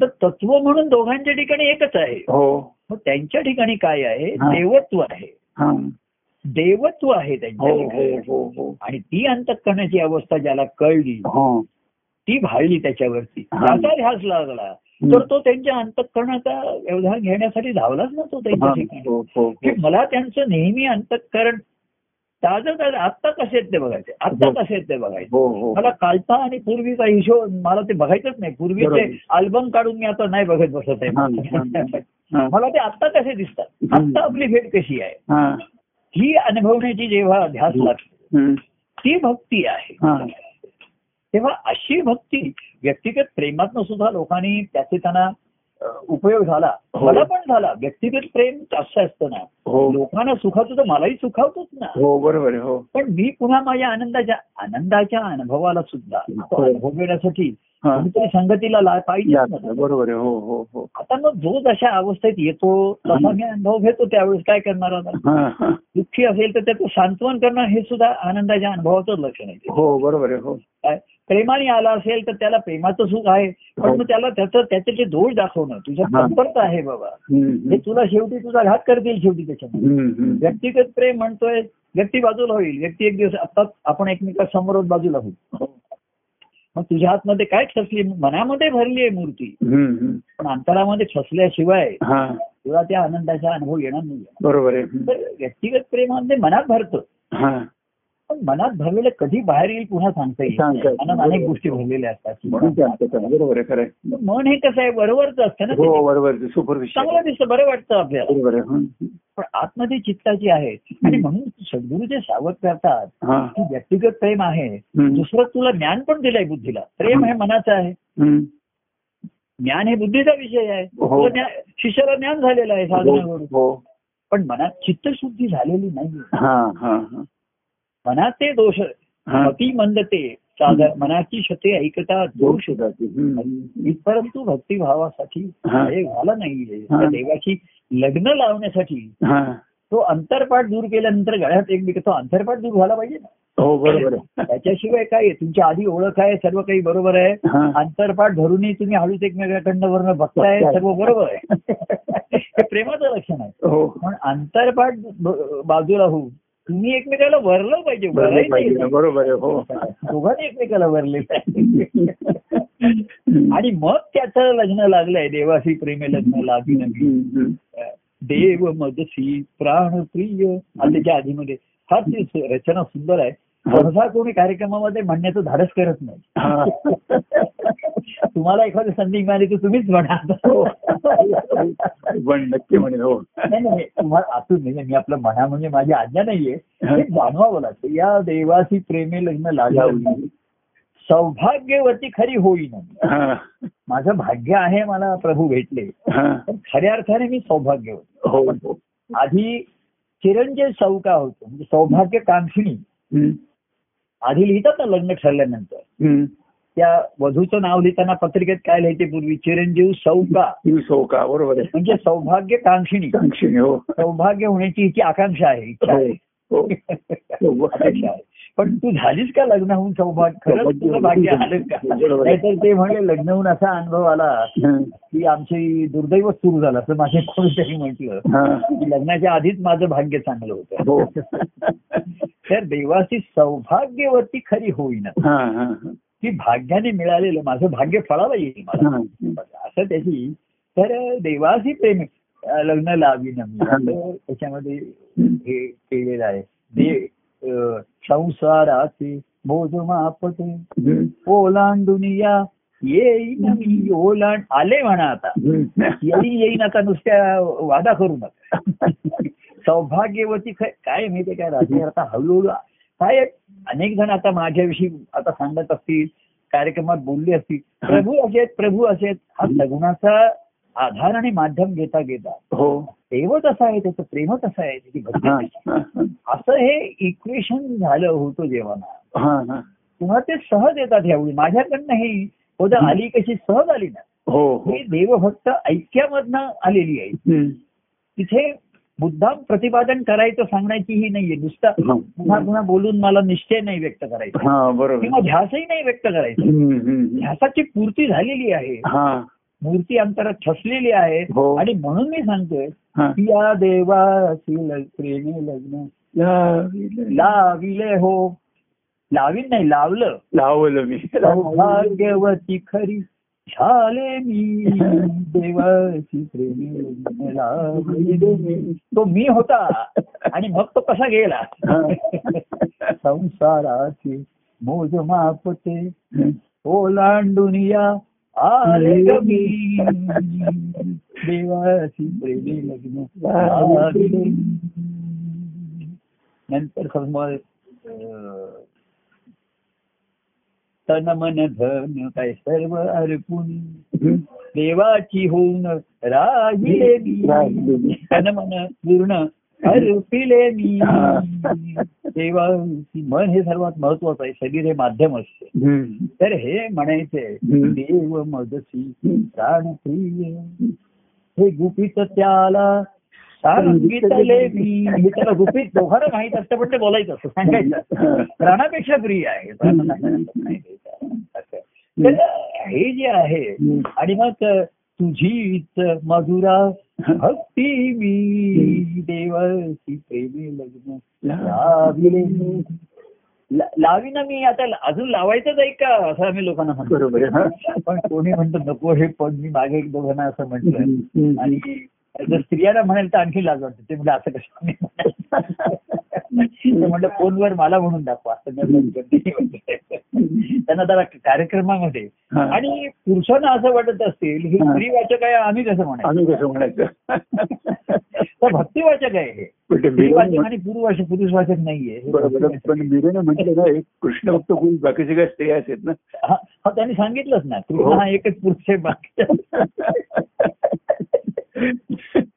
[SPEAKER 2] तर तत्व म्हणून दोघांच्या ठिकाणी एकच आहे.
[SPEAKER 1] हो.
[SPEAKER 2] मग त्यांच्या ठिकाणी काय आहे. देवत्व आहे. देवत्व आहे त्यांच्या
[SPEAKER 1] हो हो हो
[SPEAKER 2] आणि ती अंतकरणाची अवस्था ज्याला कळली ती भाळली त्याच्यावरती. त्याचा ध्यास लागला. तर तो त्यांच्या अंतकरणाचा व्यवधान घेण्यासाठी धावलाच ना तो त्यांच्या. ठिकाणी. मला त्यांचं नेहमी अंतकरण ताजं ताजं आत्ता कसे आहेत ते बघायचे. आत्ता. कसे आहेत ते बघायचे. मला कालचा आणि पूर्वीचा हिशोब मला ते बघायचंच नाही. पूर्वीचे. अल्बम काढून मी आता नाही बघत बसत आहे. मला ते आत्ता कसे दिसतात. आत्ता आपली भेट कशी आहे?
[SPEAKER 1] हा
[SPEAKER 2] अनुभवण्याची जेव्हा ध्यास लागते. ती भक्ती आहे. तेव्हा अशी भक्ती व्यक्तिगत प्रेमातनं सुद्धा लोकांनी त्याचे त्यांना उपयोग झाला.
[SPEAKER 1] हो.
[SPEAKER 2] मला पण झाला. व्यक्तिगत प्रेम असं असतं ना.
[SPEAKER 1] हो.
[SPEAKER 2] लोकांना सुखावतो तर मलाही सुखावतोच ना.
[SPEAKER 1] हो बरोबर हो.
[SPEAKER 2] पण मी पुन्हा माझ्या आनंदाच्या आनंदाच्या अनुभवाला सुद्धा
[SPEAKER 1] हो.
[SPEAKER 2] अनुभव घेण्यासाठी. कोणीतरी संगतीला पाहिजे.
[SPEAKER 1] बरोबर हो हो हो.
[SPEAKER 2] आता मग जो जशा अवस्थेत येतो तसा मी अनुभव घेतो त्यावेळेस काय करणार आता? दुःखी असेल तर त्याचं सांत्वन करणं हे सुद्धा आनंदाच्या अनुभवाचं लक्षण आहे.
[SPEAKER 1] हो बरोबर आहे हो.
[SPEAKER 2] काय? प्रेमाने आला असेल तर त्याला प्रेमाचं सुख आहे. पण
[SPEAKER 1] हो.
[SPEAKER 2] मग त्याला त्याचं त्याचे जे दोष दाखवणं तुझ्या. संपर्क आहे बाबा. हे तुला शेवटी तुझा घात करतील शेवटी त्याच्यामध्ये. व्यक्तिगत प्रेम म्हणतोय व्यक्ती बाजूला होईल. व्यक्ती एक दिवस आता आपण एकमेका समोर बाजूला होईल
[SPEAKER 1] हो.
[SPEAKER 2] मग तुझ्या हातमध्ये काय ठसली मनामध्ये भरली आहे मूर्ती. पण अंतरामध्ये ठसल्याशिवाय तुला त्या आनंदाचा अनुभव येणार नाही
[SPEAKER 1] बरोबर आहे.
[SPEAKER 2] व्यक्तिगत प्रेमामध्ये मनात भरतं. पण मनात भरलेलं कधी बाहेर येईल पुन्हा सांगता येईल. मनात अनेक गोष्टी भरलेल्या असतात?
[SPEAKER 1] बरोबर आहे खरं.
[SPEAKER 2] मन हे कसं आहे बरोबरच असतं ना.
[SPEAKER 1] हो बरोबर सुपरफिशियल
[SPEAKER 2] चांगलं दिसतं बरं वाटतं आपल्याला. पण आतमध्ये चित्ताची आहे आणि म्हणून सद्गुरू जे सावध करतात
[SPEAKER 1] हा.
[SPEAKER 2] की व्यक्तिगत प्रेम आहे. दुसरं तुला ज्ञान पण दिलंय बुद्धीला. प्रेम हे. मनाचं आहे. ज्ञान हे बुद्धीचा विषय आहे.
[SPEAKER 1] हो.
[SPEAKER 2] शिष्याला ज्ञान झालेलं आहे
[SPEAKER 1] हो. हो.
[SPEAKER 2] पण मनात चित्तशुद्धी झालेली नाही मनात ते दोष अति मंदते मनाची शते ऐकता दोष
[SPEAKER 1] जाते.
[SPEAKER 2] परंतु भक्तिभावासाठी
[SPEAKER 1] हा.
[SPEAKER 2] झाला नाहीये. देवाची लग्न लावण्यासाठी तो अंतरपाठ दूर केल्यानंतर गळ्यात एकमेक तो अंतरपाठ दूर झाला पाहिजे ना.
[SPEAKER 1] हो बरोबर
[SPEAKER 2] त्याच्याशिवाय काय आहे? तुमच्या आधी ओळख आहे सर्व काही बरोबर आहे. अंतरपाठ धरूनही तुम्ही हळूच एकमेकांकडनं वर्ण बघताय. सर्व बरोबर आहे. हे प्रेमाचं लक्षण आहे.
[SPEAKER 1] हो.
[SPEAKER 2] पण अंतरपाठ बाजूला होऊ तुम्ही एकमेकाला वरलं पाहिजे
[SPEAKER 1] बरोबर हो.
[SPEAKER 2] दोघांनी एकमेकाला वरले आणि मग त्याचं लग्न लागलंय देवाशी प्रेमे लग्न लागी नवी. देव मदसी प्राण प्रिय आणि त्याच्या आधीमध्ये फार रचना सुंदर आहे. सहसा कोणी कार्यक्रमामध्ये म्हणण्याचं धाडस करत नाही. तुम्हाला एखादी संधी मिळाली तर तुम्हीच म्हणा.
[SPEAKER 1] हो. नक्की म्हणेल हो.
[SPEAKER 2] नाही नाही तुम्हाला आतून नाही मी आपलं म्हणा म्हणजे माझी आज्ञा नाहीये. हे. जाणवावं लागतं. या देवाशी प्रेमे लग्न लागावली सौभाग्यवती खरी होईन. माझं भाग्य आहे मला प्रभू भेटले. खऱ्या अर्थाने मी सौभाग्यवती.
[SPEAKER 1] हो हो.
[SPEAKER 2] आधी चिरंजीव सौका होतो. म्हणजे सौभाग्य कांक्षिणी आधी लिहितात ना लग्न ठरल्यानंतर. त्या वधूचं नाव लिहिताना पत्रिकेत काय लिहायचे पूर्वी? चिरंजीव सौका.
[SPEAKER 1] ही सौका बरोबर आहे.
[SPEAKER 2] म्हणजे सौभाग्य कांक्षिणी.
[SPEAKER 1] कांक्षिणी हो.
[SPEAKER 2] सौभाग्य होण्याची हिची आकांक्षा आहे इच्छा
[SPEAKER 1] हो
[SPEAKER 2] आहे
[SPEAKER 1] हो
[SPEAKER 2] अपेक्षा आहे. पण तू झालीस का लग्न होऊन सौभाग्य खरंच तुझं भाग्य आलं का. नाहीतर ते म्हणले लग्न होऊन असा अनुभव आला. की आमची दुर्दैवच सुरू झालं असं माझे कोणीतरी म्हटलं. की लग्नाच्या आधीच माझं भाग्य चांगलं होतं
[SPEAKER 1] हो
[SPEAKER 2] तर देवाची सौभाग्यवती खरी होईना. की भाग्याने मिळालेलं माझं भाग्य फळावं येईल मला. असं त्याची तर देवाशी प्रेम लग्न
[SPEAKER 1] हा.
[SPEAKER 2] असं त्याच्यामध्ये हे केलेलं आहे संसाराचे मोजमापटे
[SPEAKER 1] हं.
[SPEAKER 2] ओलांडून या येईन मी ओलांड. आले म्हणा आता. येईन येईन आता नुसत्या वादा करू नका. सौभाग्यवती काय माहितीये काय राजे आता हळूहळू काय अनेक जण आता माझ्याविषयी आता सांगत असतील कार्यक्रमात बोलले असतील. प्रभू असे प्रभू असे हा. सगुणाचा आधार आणि माध्यम घेता घेता
[SPEAKER 1] हो.
[SPEAKER 2] देवच असं आहे त्याचं प्रेमच असं आहे त्याची भक्ती. असं हे इक्वेशन झालं होतं जेव्हा. तेव्हा ते सहज येतात यावेळी माझ्याकडनं ही होतं आली कशी सहज आली ना.
[SPEAKER 1] हो हो.
[SPEAKER 2] ही देवभक्त ऐक्यामधनं आलेली आहे. तिथे मुद्दाम प्रतिपादन करायचं सांगण्याची ही नाहीये. नुसतं
[SPEAKER 1] हा.
[SPEAKER 2] पुन्हा पुन्हा बोलून मला निश्चय नाही व्यक्त करायचा.
[SPEAKER 1] बरोबर.
[SPEAKER 2] किंवा ध्यासही नाही व्यक्त करायचा. ध्यासाची पूर्ती झालेली आहे. मूर्ती अंतरात ठसलेली आहे.
[SPEAKER 1] हो.
[SPEAKER 2] आणि म्हणून मी सांगतोय या देवाशी ल- प्रेमे लग्न. लाविले हो. लावीन नाही लावलं.
[SPEAKER 1] लावलं मी.
[SPEAKER 2] सौभाग्यवती खरी झाले मी. देवाची प्रेमी लग्न लाविले मी. तो मी होता. आणि मग तो कसा गेला? संसाराची मोजमाप ते ओलांडून या आले मी देवाची प्रेमी लग्न. नंतर समज अं, तन मन धन काय सर्व अर्पून देवाची होऊन राहिले तन मन पूर्ण अर्पिले मी. देवाची मन हे सर्वात महत्वाचं आहे. शरीर हे माध्यम असते. तर हे म्हणायचे. देव मदसी प्राण प्रिय हे गुपित त्याला सांगितले मी. त्याला गुपित दोघांना माहीत असतं पण ते बोलायचं असं सांगायचं प्राणापेक्षा प्रिय आहे. हे जे आहे आणि मग तुझीच मधुरा भक्ती मी देवाची प्रेमी लग्न लाविले. ला- लावीना मी आता अजून लावायचंच आहे का? असं आम्ही लोकांना म्हणतो.
[SPEAKER 1] हा.
[SPEAKER 2] पण कोणी म्हणतो नको हे पण मी मागे एक दोघांना असं म्हटलं. आणि जर स्त्रियांना म्हणाल तर आणखी लाज वाटते. ते म्हणजे असं कसं मी म्हणाल? ते म्हणलं फोनवर मला म्हणून दाखवा. त्यांना जरा कार्यक्रमामध्ये. आणि पुरुषांना असं वाटत असतील हे
[SPEAKER 1] हा.
[SPEAKER 2] स्त्रीवाचक आहे आम्ही कसं म्हणायचं
[SPEAKER 1] आम्ही कसं म्हणायचं
[SPEAKER 2] तर भक्तिवाचक आहे हे आणि नाहीये हे
[SPEAKER 1] बरोबर आहे.
[SPEAKER 2] भक्तिवाचक.
[SPEAKER 1] पण मीरेने म्हटलं ना एक कृष्ण भक्त कोण बाकीचे काय स्त्रिया आहेत ना
[SPEAKER 2] हा हा, त्यांनी सांगितलंच ना कृष्ण
[SPEAKER 1] हो.
[SPEAKER 2] हा एकच पुरुष आहे बाकी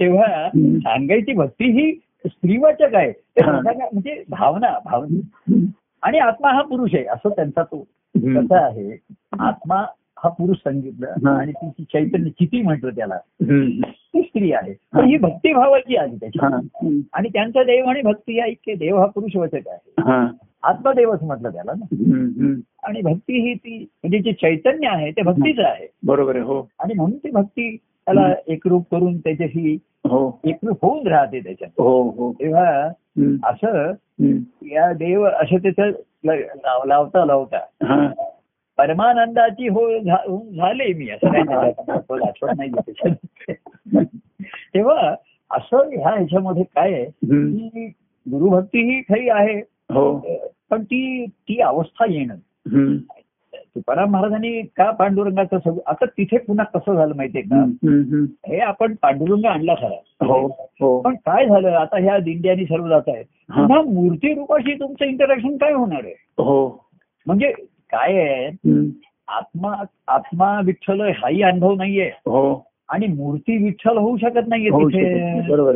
[SPEAKER 2] तेव्हा. सांगायची भक्ती ही स्त्रीवाचक आहे. ते म्हणजे भावना भावना. आणि आत्मा हा पुरुष आहे असं त्यांचा तो. कसा आहे. आत्मा हा पुरुष सांगितलं. आणि तिची चैतन्य चिती म्हटलं त्याला. ती स्त्री आहे. तर ही भक्तिभावाची आली. त्याची आणि त्यांचा देव आणि भक्ती आहे की देव हा पुरुषवाचक आहे.
[SPEAKER 1] हा.
[SPEAKER 2] आत्मदेवच म्हटलं त्याला ना. आणि भक्ती ही ती म्हणजे जे चैतन्य आहे ते भक्तीचं आहे.
[SPEAKER 1] बरोबर आहे हो.
[SPEAKER 2] आणि म्हणून ती भक्ती त्याला एकरूप करून त्याच्याशी
[SPEAKER 1] हो
[SPEAKER 2] एकरूप होऊन राहते त्याच्यात
[SPEAKER 1] हो हो
[SPEAKER 2] तेव्हा. असं. या देव असं त्याचं लावता लावता. परमानंदाची हो होऊन झाले मी असं आठवण नाही तेव्हा असं ह्या ह्याच्यामध्ये काय आहे. की गुरुभक्ती ही खरी आहे
[SPEAKER 1] हो
[SPEAKER 2] पण ती ती अवस्था येणं. तुकाराम महाराजांनी का पांडुरंगाचं सगळं आता तिथे पुन्हा कसं झालं माहितीये का. हे आपण पांडुरंग आणला खरा.
[SPEAKER 1] हो हो.
[SPEAKER 2] पण काय झालं? आता ह्या दिंड्यानी सर्व जात आहे. पुन्हा मूर्ती रूपाशी तुमचं इंटरॅक्शन काय होणार आहे?
[SPEAKER 1] हो.
[SPEAKER 2] म्हणजे काय आहे. आत्मा आत्मा विठ्ठल हाही अनुभव नाहीये.
[SPEAKER 1] हो.
[SPEAKER 2] आणि मूर्ती विठ्ठल होऊ शकत नाहीये तिथे.
[SPEAKER 1] बरोबर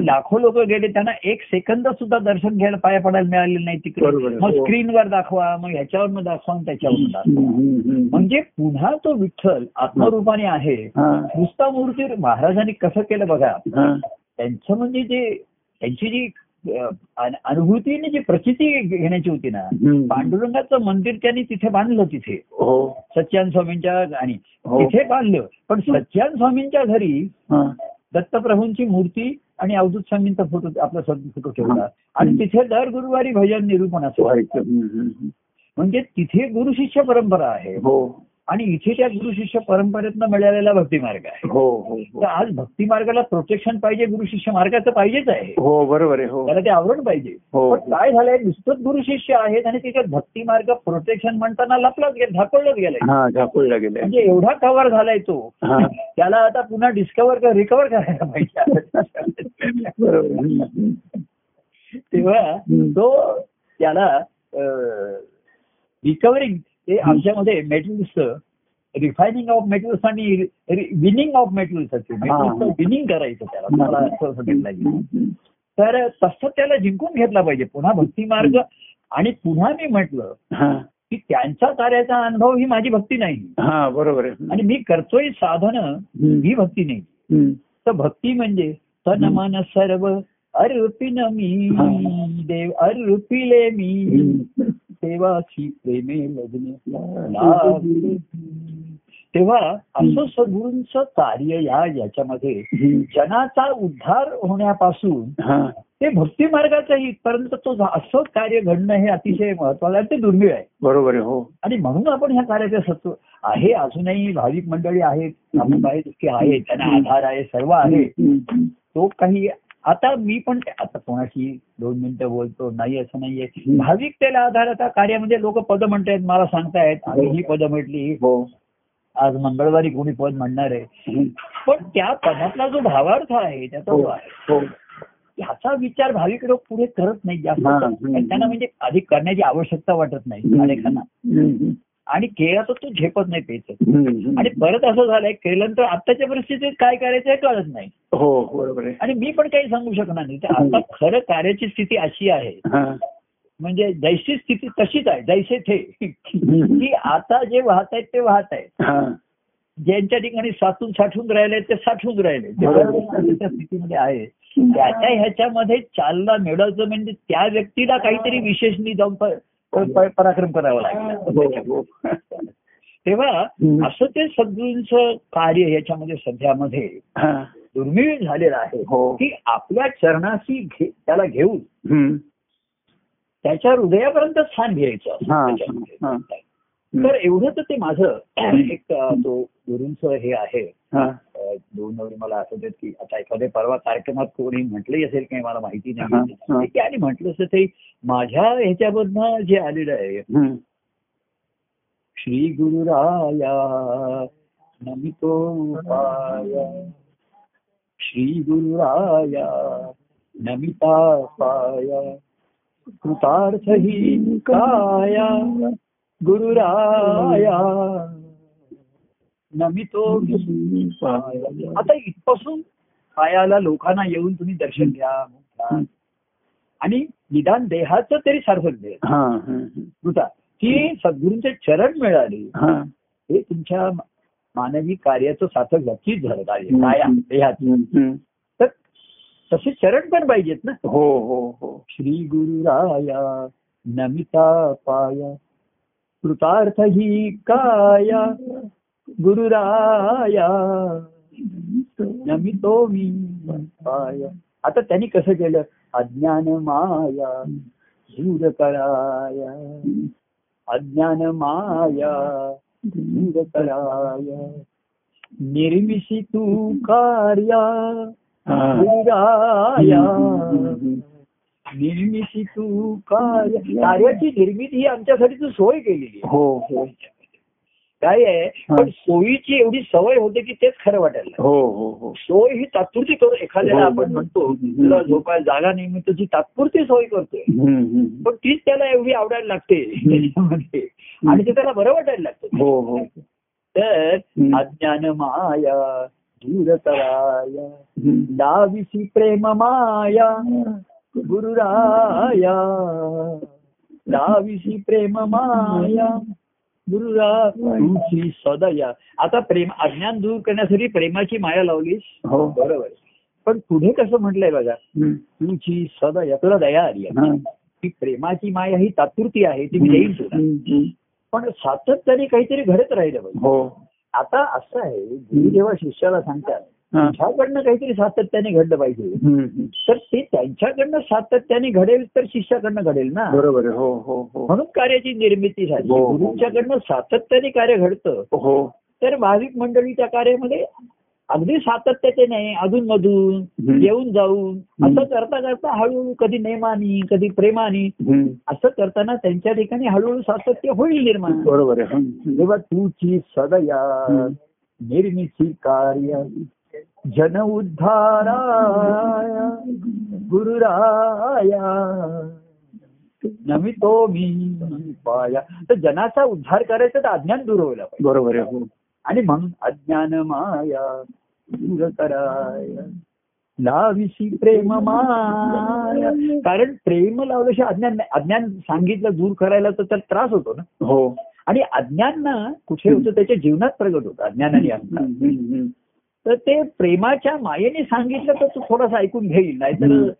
[SPEAKER 2] लाखो लोक गेले त्यांना एक सेकंद सुद्धा दर्शन घ्यायला पाया पडायला मिळालेलं नाही तिकडे. मग
[SPEAKER 1] हो.
[SPEAKER 2] स्क्रीनवर दाखवा मग ह्याच्यावर दाखवा आणि त्याच्यावर दाखवा. म्हणजे पुन्हा तो विठ्ठल आत्मरूपाने आहे. नुसता मूर्ती महाराजांनी कसं केलं बघा. त्यांचं म्हणजे जे त्यांची जी अनुभूतीने जी प्रचिती घेण्याची होती ना. पांडुरंगाचं मंदिर त्यांनी तिथे बांधलं तिथे
[SPEAKER 1] हो
[SPEAKER 2] सच्चान स्वामींच्या आणि
[SPEAKER 1] हो.
[SPEAKER 2] तिथे बांधलं पण सच्चान स्वामींच्या घरी. दत्तप्रभूंची मूर्ती आणि अवधूत स्वामींचा फोटो आपला फोटो ठेवला. आणि तिथे दर गुरुवारी भजन निरूपण असं. म्हणजे तिथे गुरु शिष्य परंपरा आहे
[SPEAKER 1] हो
[SPEAKER 2] आणि इथे त्या गुरु शिष्य परंपरेतनं मिळालेला भक्ती मार्ग आहे
[SPEAKER 1] हो हो हो.
[SPEAKER 2] तर आज भक्ती मार्गाला प्रोटेक्शन पाहिजे गुरु शिष्य मार्गाचं पाहिजेच आहे
[SPEAKER 1] हो बरोबर आहे हो
[SPEAKER 2] त्याला ते आवड पाहिजे
[SPEAKER 1] हो.
[SPEAKER 2] पण काय झालंय नुसतंच गुरु शिष्य आहेत आणि त्याच्यात भक्ती मार्ग प्रोटेक्शन म्हणताना लपलाच गेलं झाकळलंच गेलंय
[SPEAKER 1] हा झाकोळला गेले
[SPEAKER 2] म्हणजे एवढा कव्हर झालाय तो
[SPEAKER 1] हा.
[SPEAKER 2] त्याला आता पुन्हा डिस्कवर रिकवर करायला पाहिजे. तेव्हा. तो त्याला रिकव्हरिंग ते आमच्यामध्ये मेटल्स रिफायनिंग ऑफ मेटल्स आणि विनिंग ऑफ मेटल्स असते. मेटल्सचं विनिंग करायचं त्याला. तर तसं त्याला जिंकून घेतला पाहिजे. पुन्हा भक्ती मार्ग आणि पुन्हा मी म्हटलं की त्यांचा कार्याचा अनुभव ही माझी भक्ती नाही.
[SPEAKER 1] हा बरोबर आहे.
[SPEAKER 2] आणि मी करतोय साधन. ही भक्ती नाही. तर भक्ती म्हणजे तन मन सर्व अर्पिन मी. देव अर्पिले मी. देवाची प्रेमे लग्न. तेव्हा असं सद्गुरूंचं कार्य या याच्यामध्ये. जनाचा उद्धार होण्यापासून ते भक्ती मार्गाचंही परंतु तो असं कार्य घडणं हे अतिशय महत्वाचं आहे आणि ते दुर्मिळ आहे.
[SPEAKER 1] बरोबर आहे हो.
[SPEAKER 2] आणि म्हणून आपण ह्या कार्याचे सत्व आहे अजूनही भाविक मंडळी आहेत आहेत त्यांना आधार आहे सर्व आहे. तो काही आता मी पण आता कोणाशी दोन मिनिटं बोलतो नाही असं नाहीये. भाविक त्याला आधार आता कार्यामध्ये लोक पद म्हणतायत मला सांगतायत. ही पद म्हटली
[SPEAKER 1] हो.
[SPEAKER 2] आज मंगळवारी कोणी पद म्हणणार आहे. पण त्या पदातला जो भावार्थ आहे त्याचा
[SPEAKER 1] हो.
[SPEAKER 2] जो आहे
[SPEAKER 1] हो.
[SPEAKER 2] ह्याचा विचार भाविक लोक पुढे करत नाही जास्त.
[SPEAKER 1] हा.
[SPEAKER 2] त्यांना म्हणजे अधिक करण्याची आवश्यकता वाटत नाही. अनेकांना. आणि केला तर तो झेपत नाही पेच. आणि परत असं झालंय केल्यानंतर आताच्या परिस्थितीत काय करायचं हे कळत नाही.
[SPEAKER 1] हो बरोबर आहे.
[SPEAKER 2] आणि मी पण काही सांगू शकणार नाही. तर आता खरं कार्याची स्थिती अशी आहे. म्हणजे जैशी स्थिती तशीच आहे जैसे थे. की आता जे वाहत आहेत ते वाहत आहेत.
[SPEAKER 1] हा.
[SPEAKER 2] ज्यांच्या ठिकाणी साचून साठून राहिले ते साठून राहिले. त्या स्थितीमध्ये आहे. त्याच्या ह्याच्यामध्ये चालना मिळायचं म्हणजे त्या व्यक्तीला काहीतरी विशेषणी जाऊन प- प- पराक्रम करावा लागला.
[SPEAKER 1] हो हो
[SPEAKER 2] तेव्हा. असं ते सद्गुरूंचं कार्य याच्यामध्ये सध्यामध्ये दुर्मिळ झालेलं आहे
[SPEAKER 1] हो.
[SPEAKER 2] की आपल्या चरणाशी त्याला घेऊन. त्याच्या हृदयापर्यंत स्थान घ्यायचं तर एवढं तर ते माझं एक तो गुरूंचं हे आहे.
[SPEAKER 1] हा.
[SPEAKER 2] दोन वेळी मला आठवतात की आता एखाद्या परवा कार्यक्रमात कोणी म्हटलंही असेल काही मला माहिती. नाही आणि म्हटलं असं ते माझ्या ह्याच्यामधनं जे आलेलं आहे. श्री गुरुराया नमितो पाया. श्री गुरुराया नमिता पाया. कृतार्थ ही काया. गुरुराया. नमितो आता इथपासून पायाला लोकांना येऊन तुम्ही दर्शन घ्या. आणि निदान देहाचं तरी सार्थक दे की सद्गुरूंचे चरण मिळाले.
[SPEAKER 1] हा.
[SPEAKER 2] तुमच्या मानवी कार्याचं सार्थक नक्कीच झालं कार्य काया देहात
[SPEAKER 1] हम्म.
[SPEAKER 2] तर तसे चरण पण पाहिजेत ना.
[SPEAKER 1] हो हो हो.
[SPEAKER 2] श्री गुरुराया नमिता पाया. कृतार्थ ही काया गुरुराया नमितो मी पाया. आता त्यांनी कसं केलं? अज्ञान माया दूर कराया अज्ञान माया दूर कराया निर्मिशी तू कार्या निर्मिती तू कार्य कार्याची निर्मिती ही आमच्यासाठी तू सोय केलेली
[SPEAKER 1] हो हो.
[SPEAKER 2] काय आहे? पण सोयीची एवढी सवय होते की तेच खरं वाटायला.
[SPEAKER 1] हो हो हो.
[SPEAKER 2] सोय ही तात्पुरती करू एखाद्याला
[SPEAKER 1] हो.
[SPEAKER 2] आपण म्हणतो तुला झोपायला जागा नाही मी तुझी तात्पुरती सोय करतोय. पण तीच त्याला एवढी आवडायला लागते त्याच्यामध्ये. आणि ते त्याला बरं वाटायला लागतं.
[SPEAKER 1] हो हो.
[SPEAKER 2] तर. अज्ञान माया दूर कराया
[SPEAKER 1] हम्म.
[SPEAKER 2] लाविसी प्रेम माया गुरुराया लाविसी प्रेम माया. गुरुरा तुझी सदया. आता प्रेम अज्ञान दूर करण्यासाठी प्रेमाची माया लावलीस?
[SPEAKER 1] हो.
[SPEAKER 2] बरोबर. पण पुढे कसं म्हटलंय बघा. तुझी सदया तुला दया आली. की प्रेमाची माया ही तात्पुरती आहे ती मी तुला.
[SPEAKER 1] हम्म.
[SPEAKER 2] पण सातत्याने काहीतरी घडत राहिलं पाहिजे
[SPEAKER 1] हो.
[SPEAKER 2] आता असं आहे गुरु जेव्हा शिष्याला सांगतात. तुझ्याकडनं काहीतरी सातत्याने घडलं पाहिजे. तर ते त्यांच्याकडनं सातत्याने घडेल तर शिष्याकडनं घडेल ना
[SPEAKER 1] बरोबर हो हो हो
[SPEAKER 2] म्हणून कार्याची निर्मिती झाली
[SPEAKER 1] हो.
[SPEAKER 2] गुरुंच्याकडनं सातत्याने कार्य घडतं
[SPEAKER 1] हो
[SPEAKER 2] तर भाविक मंडळीच्या कार्यामध्ये अगदी सातत्याचे नाही अधून मधून. येऊन जाऊन असं करता करता हळूहळू कधी नेमानी कधी प्रेमानी. असं करताना त्यांच्या ठिकाणी हळूहळू सातत्य होईल निर्माण
[SPEAKER 1] बरोबर.
[SPEAKER 2] तेव्हा तुझी सदया. निर्मिती कार्य जन उद्धाराया गुरुराया नमितो मी पाया. तर जनाचा उद्धार करायचा तर अज्ञान दूर व्हायला पाहिजे.
[SPEAKER 1] बरोबर आहे हो.
[SPEAKER 2] आणि म्हणून अज्ञान माया दूर कराया. लाविसी प्रेम माया. कारण प्रेम लावल्याशिवाय अज्ञान नाही. अज्ञान सांगितलं दूर करायला तर त्याला त्रास होतो ना.
[SPEAKER 1] हो.
[SPEAKER 2] आणि अज्ञान ना कुठे होतं? त्याच्या जीवनात प्रगट होतं. अज्ञान आणि तर ते प्रेमाच्या मायेने सांगितलं तर तू थोडंसं ऐकून घेईल नाहीतर.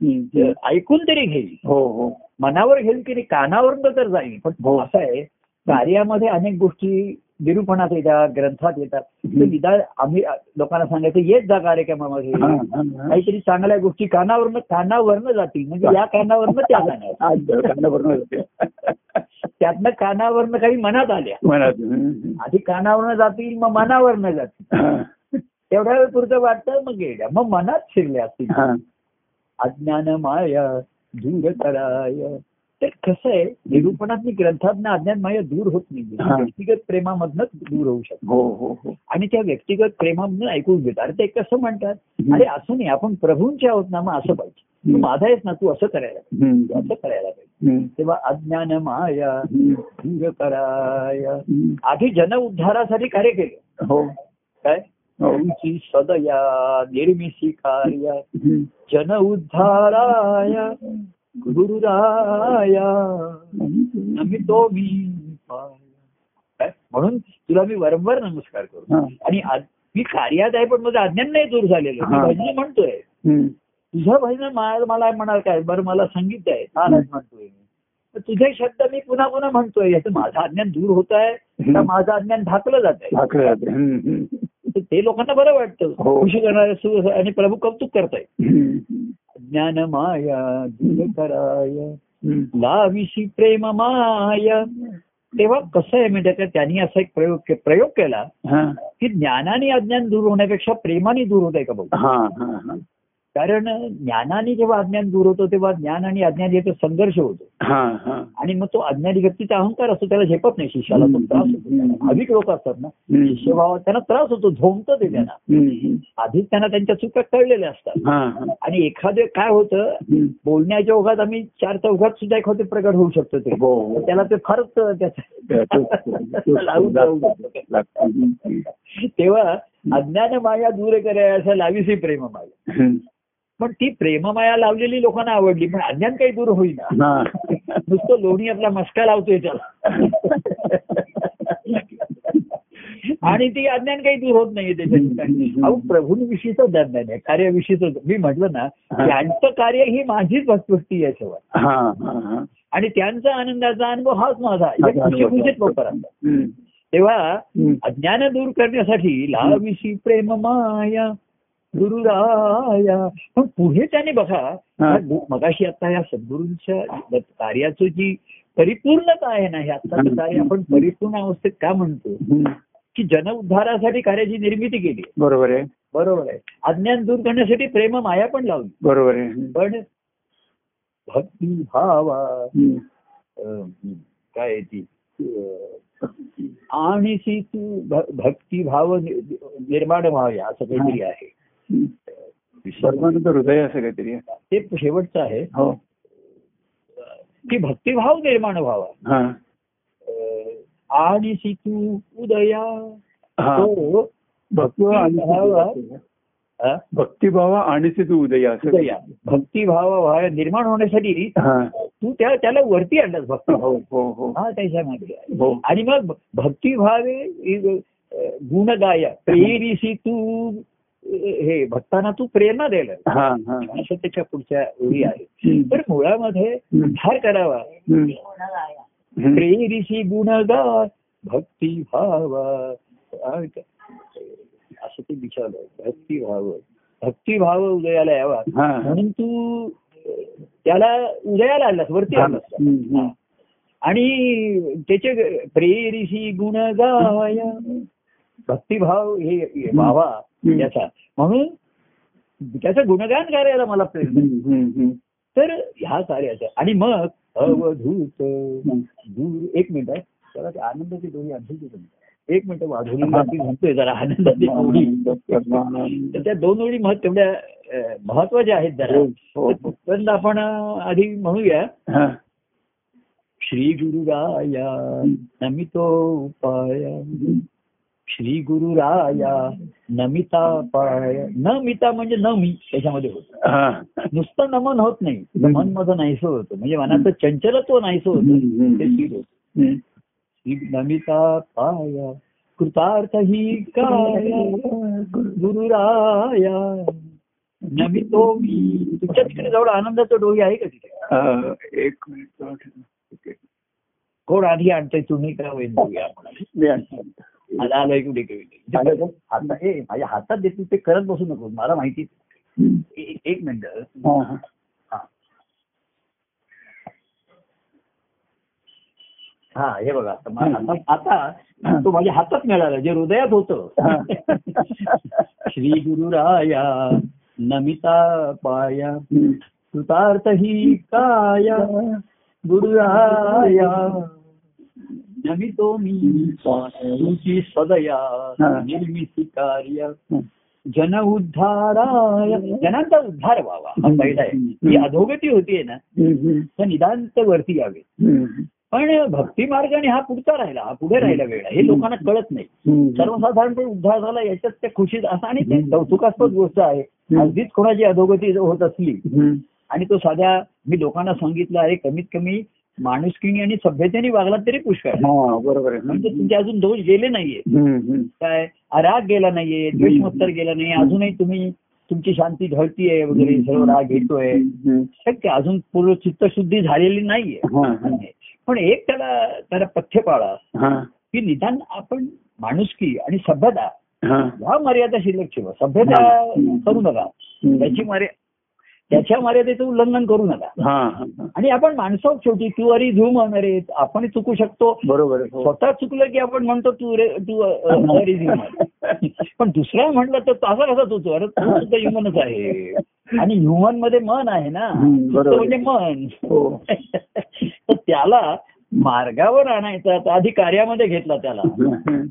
[SPEAKER 2] ऐकून तरी घेईल.
[SPEAKER 1] हो हो.
[SPEAKER 2] मनावर घेईल की नाही कानावरून तर जाईल. पण
[SPEAKER 1] हो.
[SPEAKER 2] असं आहे कार्यामध्ये अनेक गोष्टी निरूपणात येतात ग्रंथात येतात. निदान आम्ही लोकांना सांगायचं येत जा कार्यक्रमामध्ये.
[SPEAKER 1] हा, हा, हा.
[SPEAKER 2] काहीतरी चांगल्या गोष्टी कानावरनं कानावरनं जातील. म्हणजे या कानावरनं त्या कानावर.
[SPEAKER 1] आज कानावरनं.
[SPEAKER 2] त्यातनं कानावरनं काही मनात आल्या.
[SPEAKER 1] मनात.
[SPEAKER 2] आधी कानावरनं जातील मग मनावरनं जातील. तेवढ्या वेळ पुरतं वाटतं मग गेल्या मग मनात शिरल्या असतील. अज्ञान माया दूर कराय तर कसं आहे निरूपणात ग्रंथात अज्ञान माया दूर होत नाही. व्यक्तिगत प्रेमामधनच दूर होऊ शकतो.
[SPEAKER 1] हो हो हो.
[SPEAKER 2] आणि त्या व्यक्तिगत प्रेमामधून ऐकून घेतात. अरे ते कसं म्हणतात. अरे असं नाही. आपण प्रभूंचे आहोत ना मग असं पाहिजे. तू. माझा आहेस ना तू असं करायला पाहिजे. असं करायला पाहिजे. तेव्हा अज्ञान माया. दूर कराय. आधी जन उद्धारासाठी कार्य केलं.
[SPEAKER 1] हो.
[SPEAKER 2] काय? तुमची सदया निर्मिसी कार्य. जन उद्धाराय गुरुराया मी पाय. काय? म्हणून तुला मी वारंवार नमस्कार करतो. आणि मी कार्यात आहे पण माझं अज्ञान नाही दूर झालेलं मी. भजन म्हणतोय. तुझं भजन मला म्हणाल काय बरं मला संगीत आहे चालच म्हणतोय मी तुझे शब्द मी पुन्हा पुन्हा म्हणतोय याचं माझं अज्ञान दूर होत आहे का माझं अज्ञान ढाकलं जात आहे ते लोकांना बरं वाटतं
[SPEAKER 1] हो.
[SPEAKER 2] खुशी करणारे आणि प्रभू कौतुक करताय. ज्ञान माया कराय. लाविशी प्रेम माया तेव्हा कसं आहे म्हणजे का त्यांनी असा एक प्रयोग के- प्रयोग केला. की ज्ञानाने अज्ञान दूर होण्यापेक्षा प्रेमाने दूर होत आहे का
[SPEAKER 1] हा.
[SPEAKER 2] कारण ज्ञानाने जेव्हा अज्ञान दूर होतो तेव्हा ज्ञान आणि अज्ञान याचा संघर्ष होतो
[SPEAKER 1] हा, हा.
[SPEAKER 2] आणि मग तो अज्ञानी व्यक्तीचा अहंकार असतो त्याला झेपत नाही शिष्याला तो त्रास होतो भाविक लोक असतात ना
[SPEAKER 1] हम्म.
[SPEAKER 2] शिष्यभावात त्यांना त्रास होतो झोमतं ते त्यांना. आधीच त्यांना त्यांच्या चुका कळलेल्या असतात
[SPEAKER 1] हा, हा.
[SPEAKER 2] आणि एखादे काय होतं. बोलण्याच्या ओघात आम्ही चार चौघात सुद्धा एखादे प्रकट होऊ शकतो ते
[SPEAKER 1] हो
[SPEAKER 2] तर त्याला ते फारच त्याचं. तेव्हा अज्ञान माया दूर कराय असं लावीसी प्रेम माया
[SPEAKER 1] हम्म.
[SPEAKER 2] पण ती प्रेममाया लावलेली लोकांना आवडली पण अज्ञान काही दूर होईना. नुसतं लोणी आपला मस्का लावतोय त्याला. आणि ती अज्ञान काही दूर होत नाहीये त्याच्यात अहो प्रभूंविषयीच अज्ञान आहे कार्याविषयीच मी म्हटलं ना त्यांचं कार्य ही माझीच भक्ती आहे शेवट. आणि त्यांचा आनंदाचा अनुभव हाच माझा वापरा. तेव्हा. अज्ञान दूर करण्यासाठी लाविशी प्रेम माया गुरुराया. पण पुढे त्याने बघा मगाशी आता या सद्गुरूंच्या कार्याचं जी परिपूर्णता आहे ना हे आत्ताचं कार्य आपण परिपूर्ण अवस्थेत का म्हणतो. की जन उद्धारासाठी कार्याची निर्मिती केली
[SPEAKER 1] बरोबर आहे.
[SPEAKER 2] बरोबर आहे. अज्ञान दूर करण्यासाठी प्रेम माया पण लावली.
[SPEAKER 1] बरोबर आहे.
[SPEAKER 2] पण भक्ती भावा काय ती? आणि ती तू भ- भक्तिभाव नि- निर्माण व्हावे असं काहीतरी आहे.
[SPEAKER 1] परमानंद हृदय असं काहीतरी.
[SPEAKER 2] ते शेवटचं आहे.
[SPEAKER 1] हो.
[SPEAKER 2] की भक्तिभाव निर्माण व्हावा.
[SPEAKER 1] हा.
[SPEAKER 2] आणि सी तू उदया.
[SPEAKER 1] हा.
[SPEAKER 2] तो
[SPEAKER 1] भक्तिभाव? भक्तिभावा आणि तू उदया असं
[SPEAKER 2] उदया. भक्तिभाव निर्माण होण्यासाठी तू त्या त्याला वरती आणलास भक्ती.
[SPEAKER 1] हो हो हो.
[SPEAKER 2] हा त्याच्यामध्ये आणि मग भक्तिभावे इ- गुण गाया प्रेरिसी तू हे भक्तांना तू प्रेरणा द्यायला
[SPEAKER 1] हा हा
[SPEAKER 2] असं त्याच्या पुढच्या ओळी आहे
[SPEAKER 1] हम्म.
[SPEAKER 2] तर मुळामध्ये उद्धार करावा
[SPEAKER 1] हम्म. हम्म.
[SPEAKER 2] प्रेरिसी गुण गा भक्ती भावा? असं ते विचारलं भक्ती भाव भक्ती भाव उदयाला यावा
[SPEAKER 1] हा
[SPEAKER 2] म्हणून तू त्याला उदयाला आणलास वरती.
[SPEAKER 1] हम्म.
[SPEAKER 2] आणि त्याचे प्रेरिसी गुण गाया भक्तिभाव हे हे व्हावा. याचा. म्हणून त्याचं गुणगान करायला मला प्रेरणा. तर ह्या कार्याचं. आणि मग अवधूत दूर एक मिनिट ते आनंदाची डोळी आणखी एक मिनिट वाढवली म्हणतोय जरा आनंदाची डोळी. तर त्या दोन ओळी मह तेवढ्या महत्त्वाच्या आहेत जरा.
[SPEAKER 1] हो.
[SPEAKER 2] तर तोपर्यंत आपण अं, आधी म्हणूया.
[SPEAKER 1] हा.
[SPEAKER 2] श्री गुरुराया नमितो उपाय. श्री गुरुराया नमिता पाय न मिता म्हणजे न मी त्याच्यामध्ये होत. नुसतं नमन होत नाही. मन माझं नाहीसं होतं. म्हणजे मनाचं चंचलत्व नाहीसं होतं. ते होत. नमिता पाया कृतार्थ ही काय गुरुराया नमितो मी. तुमच्या तिकडे जवळ आनंदाचं डोही आहे का तिथे?
[SPEAKER 1] एक मिनिट.
[SPEAKER 2] कोण आधी आणतंय? तुम्ही का होईल मला आलं एक उडी कवी आता हे माझ्या हातात देतील ते करत बसू नको मला माहिती एक मिनिट.
[SPEAKER 1] हा, हा.
[SPEAKER 2] बघा आता तो माझ्या हातात मिळालं जे हृदयात होतं. श्री गुरुराया नमिता पाया. कृतार्थ ही काया गुरुराया नमितो मी तुझी सदया. निर्मिती कार्य. जन उद्धाराय जनांचा उद्धार व्हावा हा पहिला आहे ही अधोगती होतीये ना. तर निदांत वरती यावे. पण भक्ती मार्गाने हा पुढचा राहिला हा पुढे राहिला वेळ हे लोकांना कळत नाही. सर्वसाधारणपणे उद्धार झाला याच्यात त्या खुशीत असं आणि ते कौतुकास्पद गोष्ट आहे. अगदीच कोणाची अधोगती होत असली. आणि तो साध्या मी लोकांना सांगितलं आहे कमीत कमी माणुसकीने आणि सभ्यतेने वागला तरी पुष्कळ.
[SPEAKER 1] हा बरोबर
[SPEAKER 2] म्हणजे तुमचे अजून दोष गेले नाहीये. काय राग गेला नाहीये द्वेषमत्तर गेला नाही अजूनही तुम्ही तुमची शांती ढळतीये वगैरे सर्व राग घेतोय. शक्य अजून पूर्ण चित्तशुद्धी झालेली नाहीये. पण एक त्याला त्याला पथ्य पाळा
[SPEAKER 1] हा.
[SPEAKER 2] की निदान आपण माणुसकी आणि सभ्यता. ह्या मर्यादा शिल्लक ठेवा सभ्यता करू नका त्याची मर्या त्याच्या मर्यादेचं उल्लंघन करू नका. आणि आपण माणसं शेवटी तू अरे झूम अरे आपण चुकू शकतो.
[SPEAKER 1] बरोबर हो.
[SPEAKER 2] स्वतः चुकलं की आपण म्हणतो तू रे तू अरे पण दुसरा म्हटलं तर असा कसा तू तू अरे तू सुद्धा ह्युमनच आहे. आणि ह्युमनमध्ये मन आहे ना. म्हणजे मन.
[SPEAKER 1] हो.
[SPEAKER 2] तर त्याला मार्गावर आणायचा आधी कार्यामध्ये घेतला त्याला.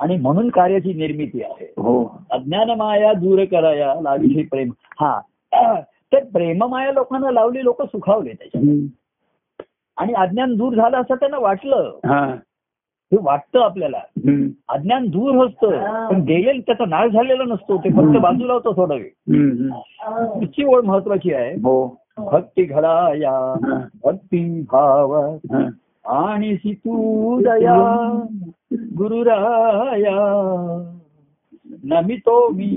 [SPEAKER 2] आणि म्हणून कार्याची निर्मिती आहे.
[SPEAKER 1] हो.
[SPEAKER 2] अज्ञान माया दूर कराया लाविषयी प्रेम. हा तर प्रेममाया लोकांना लावली लोक सुखावले त्याच्यात
[SPEAKER 1] हम्म.
[SPEAKER 2] आणि अज्ञान दूर झालं असं त्यांना वाटलं
[SPEAKER 1] हा.
[SPEAKER 2] वाटतं आपल्याला. अज्ञान दूर असतं पण गेलेलं त्याचा नाश झालेला नसतो ते फक्त बाजूला होतं थोडा वेळ. तिची ओळ महत्वाची आहे
[SPEAKER 1] हो
[SPEAKER 2] भक्ती घडाया. भक्ती भाव. आणि तू दया गुरुराया नमितो मी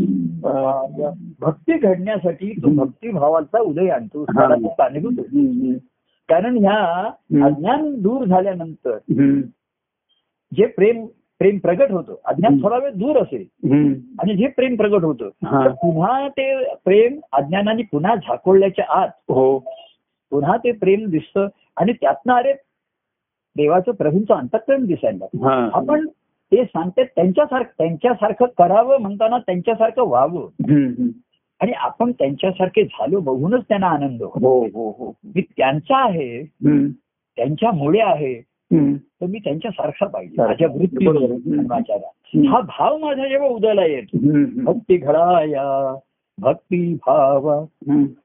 [SPEAKER 2] पाया. भक्ती घडण्यासाठी तो भक्ती भावाचा उदय आणतो. तो कारणीभूत. कारण ह्या अज्ञान दूर झाल्यानंतर. जे प्रेम प्रेम प्रगट होतं अज्ञान थोडा वेळ दूर असेल. आणि जे प्रेम प्रगट होतं पुन्हा ते प्रेम अज्ञानाने पुन्हा झाकोळल्याच्या आत
[SPEAKER 1] हो.
[SPEAKER 2] पुन्हा ते प्रेम दिसतं आणि त्यातनं अरे देवाचं प्रभूंचं अंतकरण दिसायला आपण ते सांगते त्यांच्यासारखं त्यांच्यासारखं करावं म्हणताना त्यांच्यासारखं व्हावं. आणि आपण त्यांच्यासारखे झालो बघूनच त्यांना आनंद
[SPEAKER 1] हो हो हो.
[SPEAKER 2] मी त्यांचा आहे. त्यांच्यामुळे आहे. तर मी त्यांच्यासारखा पाहिजे. माझ्या वृत्ती हा भाव माझा जेव्हा उदयाला येतो. भक्ती घडाया भक्ती भाव.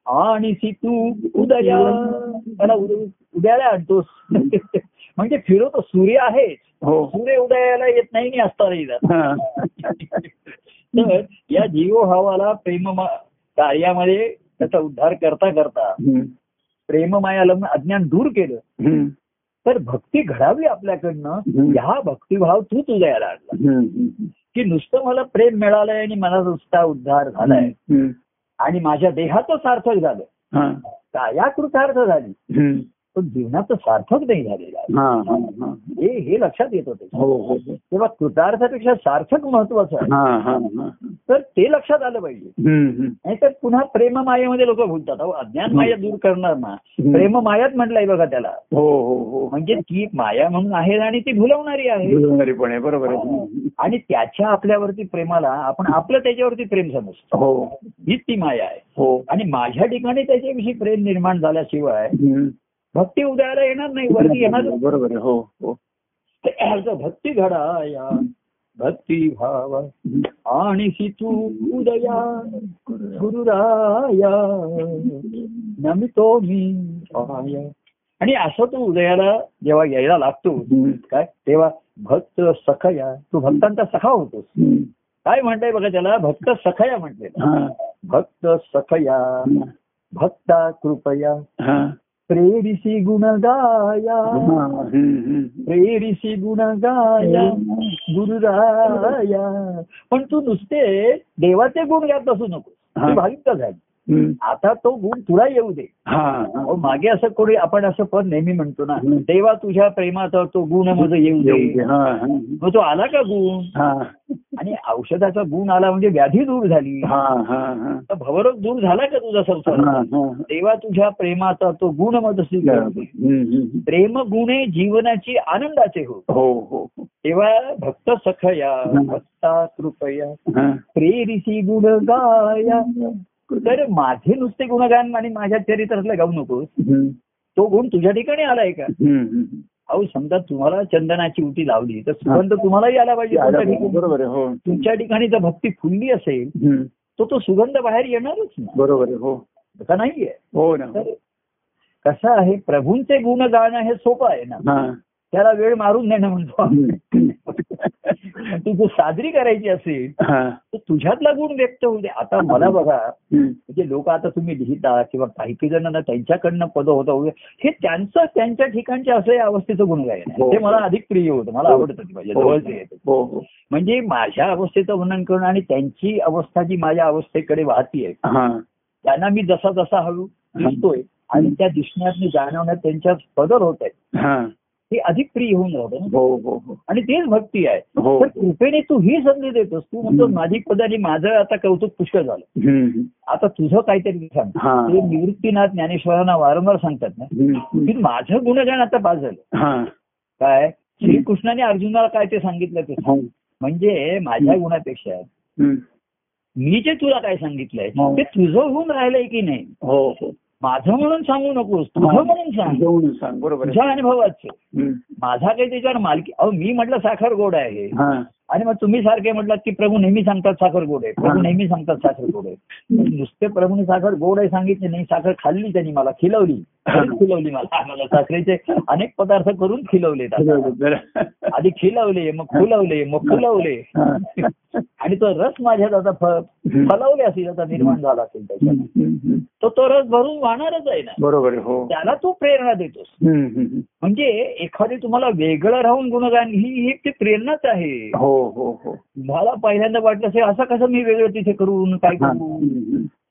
[SPEAKER 2] आणि तू उदया. त्याला उद- उदयाला आणतोस. म्हणजे फिरवतो सूर्य आहे
[SPEAKER 1] हो
[SPEAKER 2] सूर्य उदयाला येत नाही आणि असतानाही जात. तर या जीवभावाला प्रेम कार्यामध्ये त्याचा उद्धार करता करता
[SPEAKER 1] हम्म.
[SPEAKER 2] प्रेममाया लग्न अज्ञान दूर केलं. तर भक्ती घडावी आपल्याकडनं. ह्या भक्तिभाव तू तुझ्या आणला. की नुसतं मला प्रेम मिळालंय आणि मला नुसता उद्धार झालाय. आणि माझ्या देहाचं सार्थक झालं. काया कृतार्थ झाली. पण जीवनाचं सार्थक नाही झालेलं.
[SPEAKER 1] हा. हा.
[SPEAKER 2] लक्षात येत होते
[SPEAKER 1] हो हो हो.
[SPEAKER 2] तेव्हा कृतार्थापेक्षा सार्थक महत्वाचं आहे
[SPEAKER 1] हा. हा. हा.
[SPEAKER 2] तर ते लक्षात आलं पाहिजे.
[SPEAKER 1] हम्म.
[SPEAKER 2] नाहीतर पुन्हा प्रेममायेमध्ये लोक बोलतात अहो अज्ञान माया दूर करणार ना
[SPEAKER 1] हम्म.
[SPEAKER 2] प्रेममायात म्हटलंय बघा त्याला
[SPEAKER 1] हो हो हो
[SPEAKER 2] म्हणजे ती माया म्हणून आहे आणि ती भुलवणारी आहे
[SPEAKER 1] बरोबर आहे
[SPEAKER 2] आणि त्याच्या आपल्यावरती प्रेमाला आपण आपलं त्याच्यावरती प्रेम समजतो
[SPEAKER 1] हो
[SPEAKER 2] हीच ती माया आहे
[SPEAKER 1] हो
[SPEAKER 2] आणि माझ्या ठिकाणी त्याच्याविषयी प्रेम निर्माण झाल्याशिवाय. भक्ती उदयाला येणार नाही वरती येणार.
[SPEAKER 1] बरोबर हो हो.
[SPEAKER 2] भक्ती घडा भक्ती भाव. आणि सी तू उदया गुरुराया नमितो मी पाया आणि असं तो उदयाला जेव्हा यायला लागतो. काय? तेव्हा भक्त सखया तू भक्तांचा सखा होतोस. काय म्हणताय बघा त्याला? भक्त सखया म्हटलेलं.
[SPEAKER 1] हा.
[SPEAKER 2] भक्त सखया भक्ता कृपया.
[SPEAKER 1] हा.
[SPEAKER 2] प्रेरिसी गुण गाया. प्रेरिसी गुण गाया गुरुराया पण तू नुसते देवाचे गुण गात बसू नको
[SPEAKER 1] हा.
[SPEAKER 2] तू भाविक झाली. आता तो गुण तुला येऊ दे
[SPEAKER 1] हा.
[SPEAKER 2] मागे असं कोणी आपण असं पद नेहमी म्हणतो ना. देवा तुझ्या प्रेमाचा तो गुण माझं येऊ
[SPEAKER 1] दे. हा. हा.
[SPEAKER 2] मग तो आला का गुण
[SPEAKER 1] हा.
[SPEAKER 2] आणि औषधाचा गुण आला म्हणजे व्याधी दूर झाली
[SPEAKER 1] हा. हा. हा.
[SPEAKER 2] भवरोग दूर झाला का तुझा संसार
[SPEAKER 1] हा. हा.
[SPEAKER 2] देवा तुझ्या प्रेमाचा तो गुण.
[SPEAKER 1] हम्म.
[SPEAKER 2] प्रेम गुणे जीवनाची आनंदाचे हो
[SPEAKER 1] हो हो हो.
[SPEAKER 2] तेव्हा भक्त सखया
[SPEAKER 1] हं.
[SPEAKER 2] भक्ता कृपया
[SPEAKER 1] हा.
[SPEAKER 2] प्रेरिसी गुण गाया तर माझे नुसते गुणगान आणि माझ्या चरित्रातलं गाऊ नकोस. तो गुण तुझ्या ठिकाणी आलाय का. अहो समजा तुम्हाला चंदनाची उटी लावली तर सुगंध तुम्हालाही आला पाहिजे
[SPEAKER 1] आला
[SPEAKER 2] तुमच्या ठिकाणी.
[SPEAKER 1] बरोबर आहे हो.
[SPEAKER 2] तुमच्या ठिकाणी जर भक्ती फुलली असेल
[SPEAKER 1] हम्म.
[SPEAKER 2] तो तो सुगंध बाहेर येणारच ना
[SPEAKER 1] बरोबर आहे हो.
[SPEAKER 2] तसा नाहीये.
[SPEAKER 1] हो ना
[SPEAKER 2] तर कसं आहे प्रभूंचे गुण गाणं हे सोपं आहे ना?
[SPEAKER 1] हा.
[SPEAKER 2] त्याला वेळ मारून देणं म्हणतो. ती जर साजरी करायची असेल
[SPEAKER 1] हा.
[SPEAKER 2] तर तुझ्यातला गुण व्यक्त होऊ दे. आता मला बघा. म्हणजे लोक आता तुम्ही लिहिता किंवा काही काही जणांना त्यांच्याकडनं पद होतं हे त्यांचं त्यांच्या ठिकाणच्या असं या अवस्थेचं गुणगायन आहे.
[SPEAKER 1] हो.
[SPEAKER 2] ते मला अधिक प्रिय होतं. मला आवडतं ते माझ्या
[SPEAKER 1] हो.
[SPEAKER 2] जवळचं
[SPEAKER 1] हो हो.
[SPEAKER 2] म्हणजे माझ्या अवस्थेचं वर्णन करणं आणि त्यांची अवस्था जी माझ्या अवस्थेकडे वाहतीये
[SPEAKER 1] हा.
[SPEAKER 2] त्यांना मी जसा जसा हळू दिसतोय आणि त्या दिसण्यात जाणवण्यात त्यांच्यात बदल होत आहे
[SPEAKER 1] हा
[SPEAKER 2] अधिक प्रिय होऊन राहतं.
[SPEAKER 1] हो हो हो
[SPEAKER 2] आणि तेच भक्ती आहे तर कृपेने तू ही संधी देतोस तू म्हणतो. माझी पदाने माझं आता कौतुक पुष्कळ झालं. आता तुझं काहीतरी सांग. ते निवृत्तीनाथ ज्ञानेश्वरांना वारंवार सांगतात ना. की माझं गुणगान आता पास झालं काय श्रीकृष्णाने अर्जुनाला काय ते सांगितलं ते. म्हणजे माझ्या गुणापेक्षा. मी जे तुला काय सांगितलंय. ते तुझं होऊन राहिलंय की नाही
[SPEAKER 1] हो हो
[SPEAKER 2] माझं म्हणून सांगू नकोस तुझं. म्हणून सांग.
[SPEAKER 1] सांग. बरोबर
[SPEAKER 2] तुझ्या अनुभवाचं. माझा काही त्याच्यावर मालकी अहो मी म्हटलं साखर गोड आहे.
[SPEAKER 1] हा.
[SPEAKER 2] आणि मग तुम्ही सारखे म्हटलात की प्रभू नेहमी सांगतात साखर गोड. आहे प्रभू
[SPEAKER 1] हा.
[SPEAKER 2] नेहमी सांगतात साखर गोड. आहे नुसते प्रभूने साखर गोड आहे सांगितले नाही साखर खाल्ली त्यांनी मला खिलवली. खिलवली मला. मला साखरेचे अनेक पदार्थ करून खिलवले आधी खिलवले मग फुलवले मग फुलवले.
[SPEAKER 1] हा.
[SPEAKER 2] आणि तो रस माझ्यात आता फलवले असेल आता निर्माण झाला असेल त्याच्यात. तो तो रस भरून वाहणारच आहे ना.
[SPEAKER 1] बरोबर हो.
[SPEAKER 2] त्याला तू प्रेरणा देतोस. म्हणजे एखादी तुम्हाला वेगळं राहून गुणगान ही ही एक ती प्रेरणाच आहे.
[SPEAKER 1] हो हो हो
[SPEAKER 2] मला पहिल्यांदा वाटलं असेल असं कसं मी वेगळं तिथे करून काय. करू.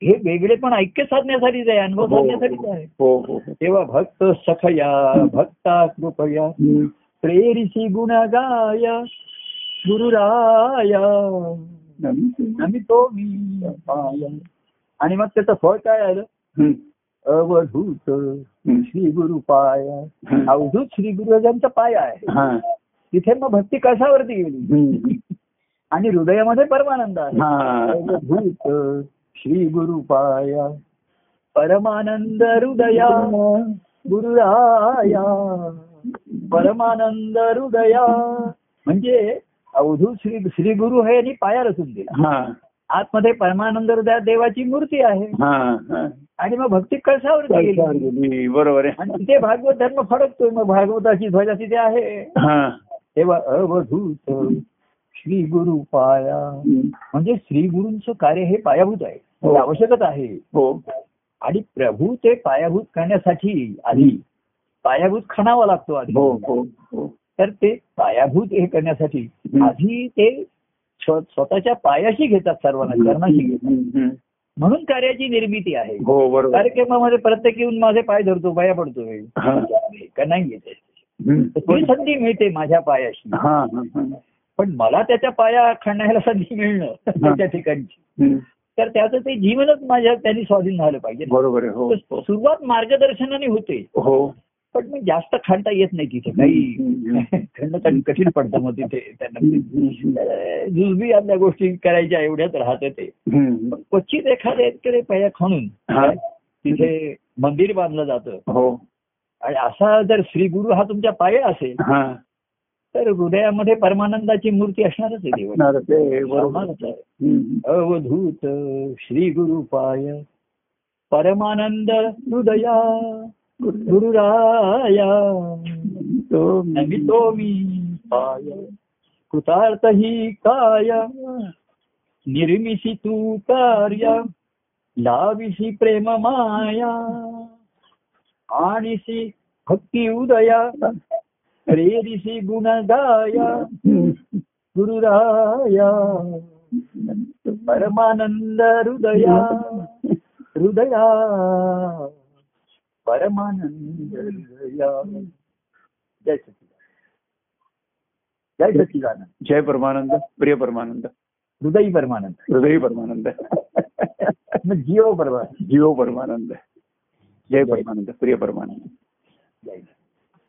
[SPEAKER 2] हे वेगळे पण ऐक्य साधण्यासाठीच आहे अनुभव
[SPEAKER 1] हो.
[SPEAKER 2] साधण्यासाठीच आहे
[SPEAKER 1] हो हो हो.
[SPEAKER 2] तेव्हा भक्त सखया भक्ता कृपया. प्रेरिसी गुण गाया गुरुराया आम्ही तो मी पाया. आणि मग त्याचं फळ काय आलं. अवधूत. श्री गुरु पाया. अवधूत श्री गुरुराजांचा पाया आहे
[SPEAKER 1] हा.
[SPEAKER 2] तिथे मग भक्ती कशावरती गेली. आणि हृदयामध्ये परमानंद आहे
[SPEAKER 1] हा.
[SPEAKER 2] श्री गुरु पाया परमानंद हृदया गुरुराया परमानंद हृदया म्हणजे अवधूत श्री श्री गुरु हे यांनी पाया रचून दिला
[SPEAKER 1] हा.
[SPEAKER 2] आतमध्ये परमानंद हृदयात देवाची मूर्ती आहे. आणि मग भक्ती कशावरती
[SPEAKER 1] कशावर
[SPEAKER 2] गेली?
[SPEAKER 1] बरोबर आहे
[SPEAKER 2] आणि तिथे भागवत धर्म फडकतोय मग भागवताची ध्वजा तिथे आहे. तेव्हा अवधूत श्री गुरु पाया. म्हणजे श्री गुरूंचं कार्य हे पायाभूत आहे
[SPEAKER 1] हो.
[SPEAKER 2] हे आवश्यकच आहे
[SPEAKER 1] हो
[SPEAKER 2] आणि प्रभू ते पायाभूत करण्यासाठी आधी पायाभूत खणावा लागतो आधी
[SPEAKER 1] हो हो हो
[SPEAKER 2] तर ते पायाभूत हे करण्यासाठी. आधी ते स्व- स्वतःच्या पायाशी घेतात सर्वांना चरणाशी घेतात. म्हणून कार्याची निर्मिती आहे कार्यक्रमामध्ये प्रत्येक येऊन माझे पाय धरतो पाया पडतोय. का नाही
[SPEAKER 1] हम्म.
[SPEAKER 2] ती संधी मिळते माझ्या पायाशी. पण मला त्याच्या पाया खणायला संधी मिळणं त्याच्या ठिकाणची. तर त्याचं ते जीवनच माझ्या त्यांनी स्वाधीन झालं पाहिजे.
[SPEAKER 1] बरोबर हो.
[SPEAKER 2] सुरुवात मार्गदर्शनाने होते.
[SPEAKER 1] हो.
[SPEAKER 2] पण मग जास्त खांडता येत नाही तिथे काही. खंड कठीण- पडतं मग तिथे त्यांना. जुजबी आपल्या गोष्टी करायच्या एवढ्याच राहतं ते. क्वचित एखाद्याकडे पाया खणून. तिथे मंदिर बांधलं जातं.
[SPEAKER 1] हो.
[SPEAKER 2] आणि असा जर श्री गुरु हा तुमच्या पाया असेल तर हृदयामध्ये परमानंदाची मूर्ती असणारच आहे देवा
[SPEAKER 1] ते.
[SPEAKER 2] अवधूत श्री गुरु पाय परमानंद हृदया गुरुराया
[SPEAKER 1] तो
[SPEAKER 2] नमितो मी पाय. कृतार्थ ही काय? निर्मिशी तू कार्य लाविशी प्रेम माया. आणिशी भक्ती उदया प्रेरिशी गुण गाया गुरुराया परमानंद हृदया हृदया परमानंद हृदया जय सच्चिदानंद जय सच्चिदानंद
[SPEAKER 1] जय परमानंद प्रिय परमानंद
[SPEAKER 2] हृदयी परमानंद
[SPEAKER 1] हृदयी परमानंद
[SPEAKER 2] जीव परमानंद
[SPEAKER 1] जीव परमानंद जय परमानंद. प्रिय परमानंद.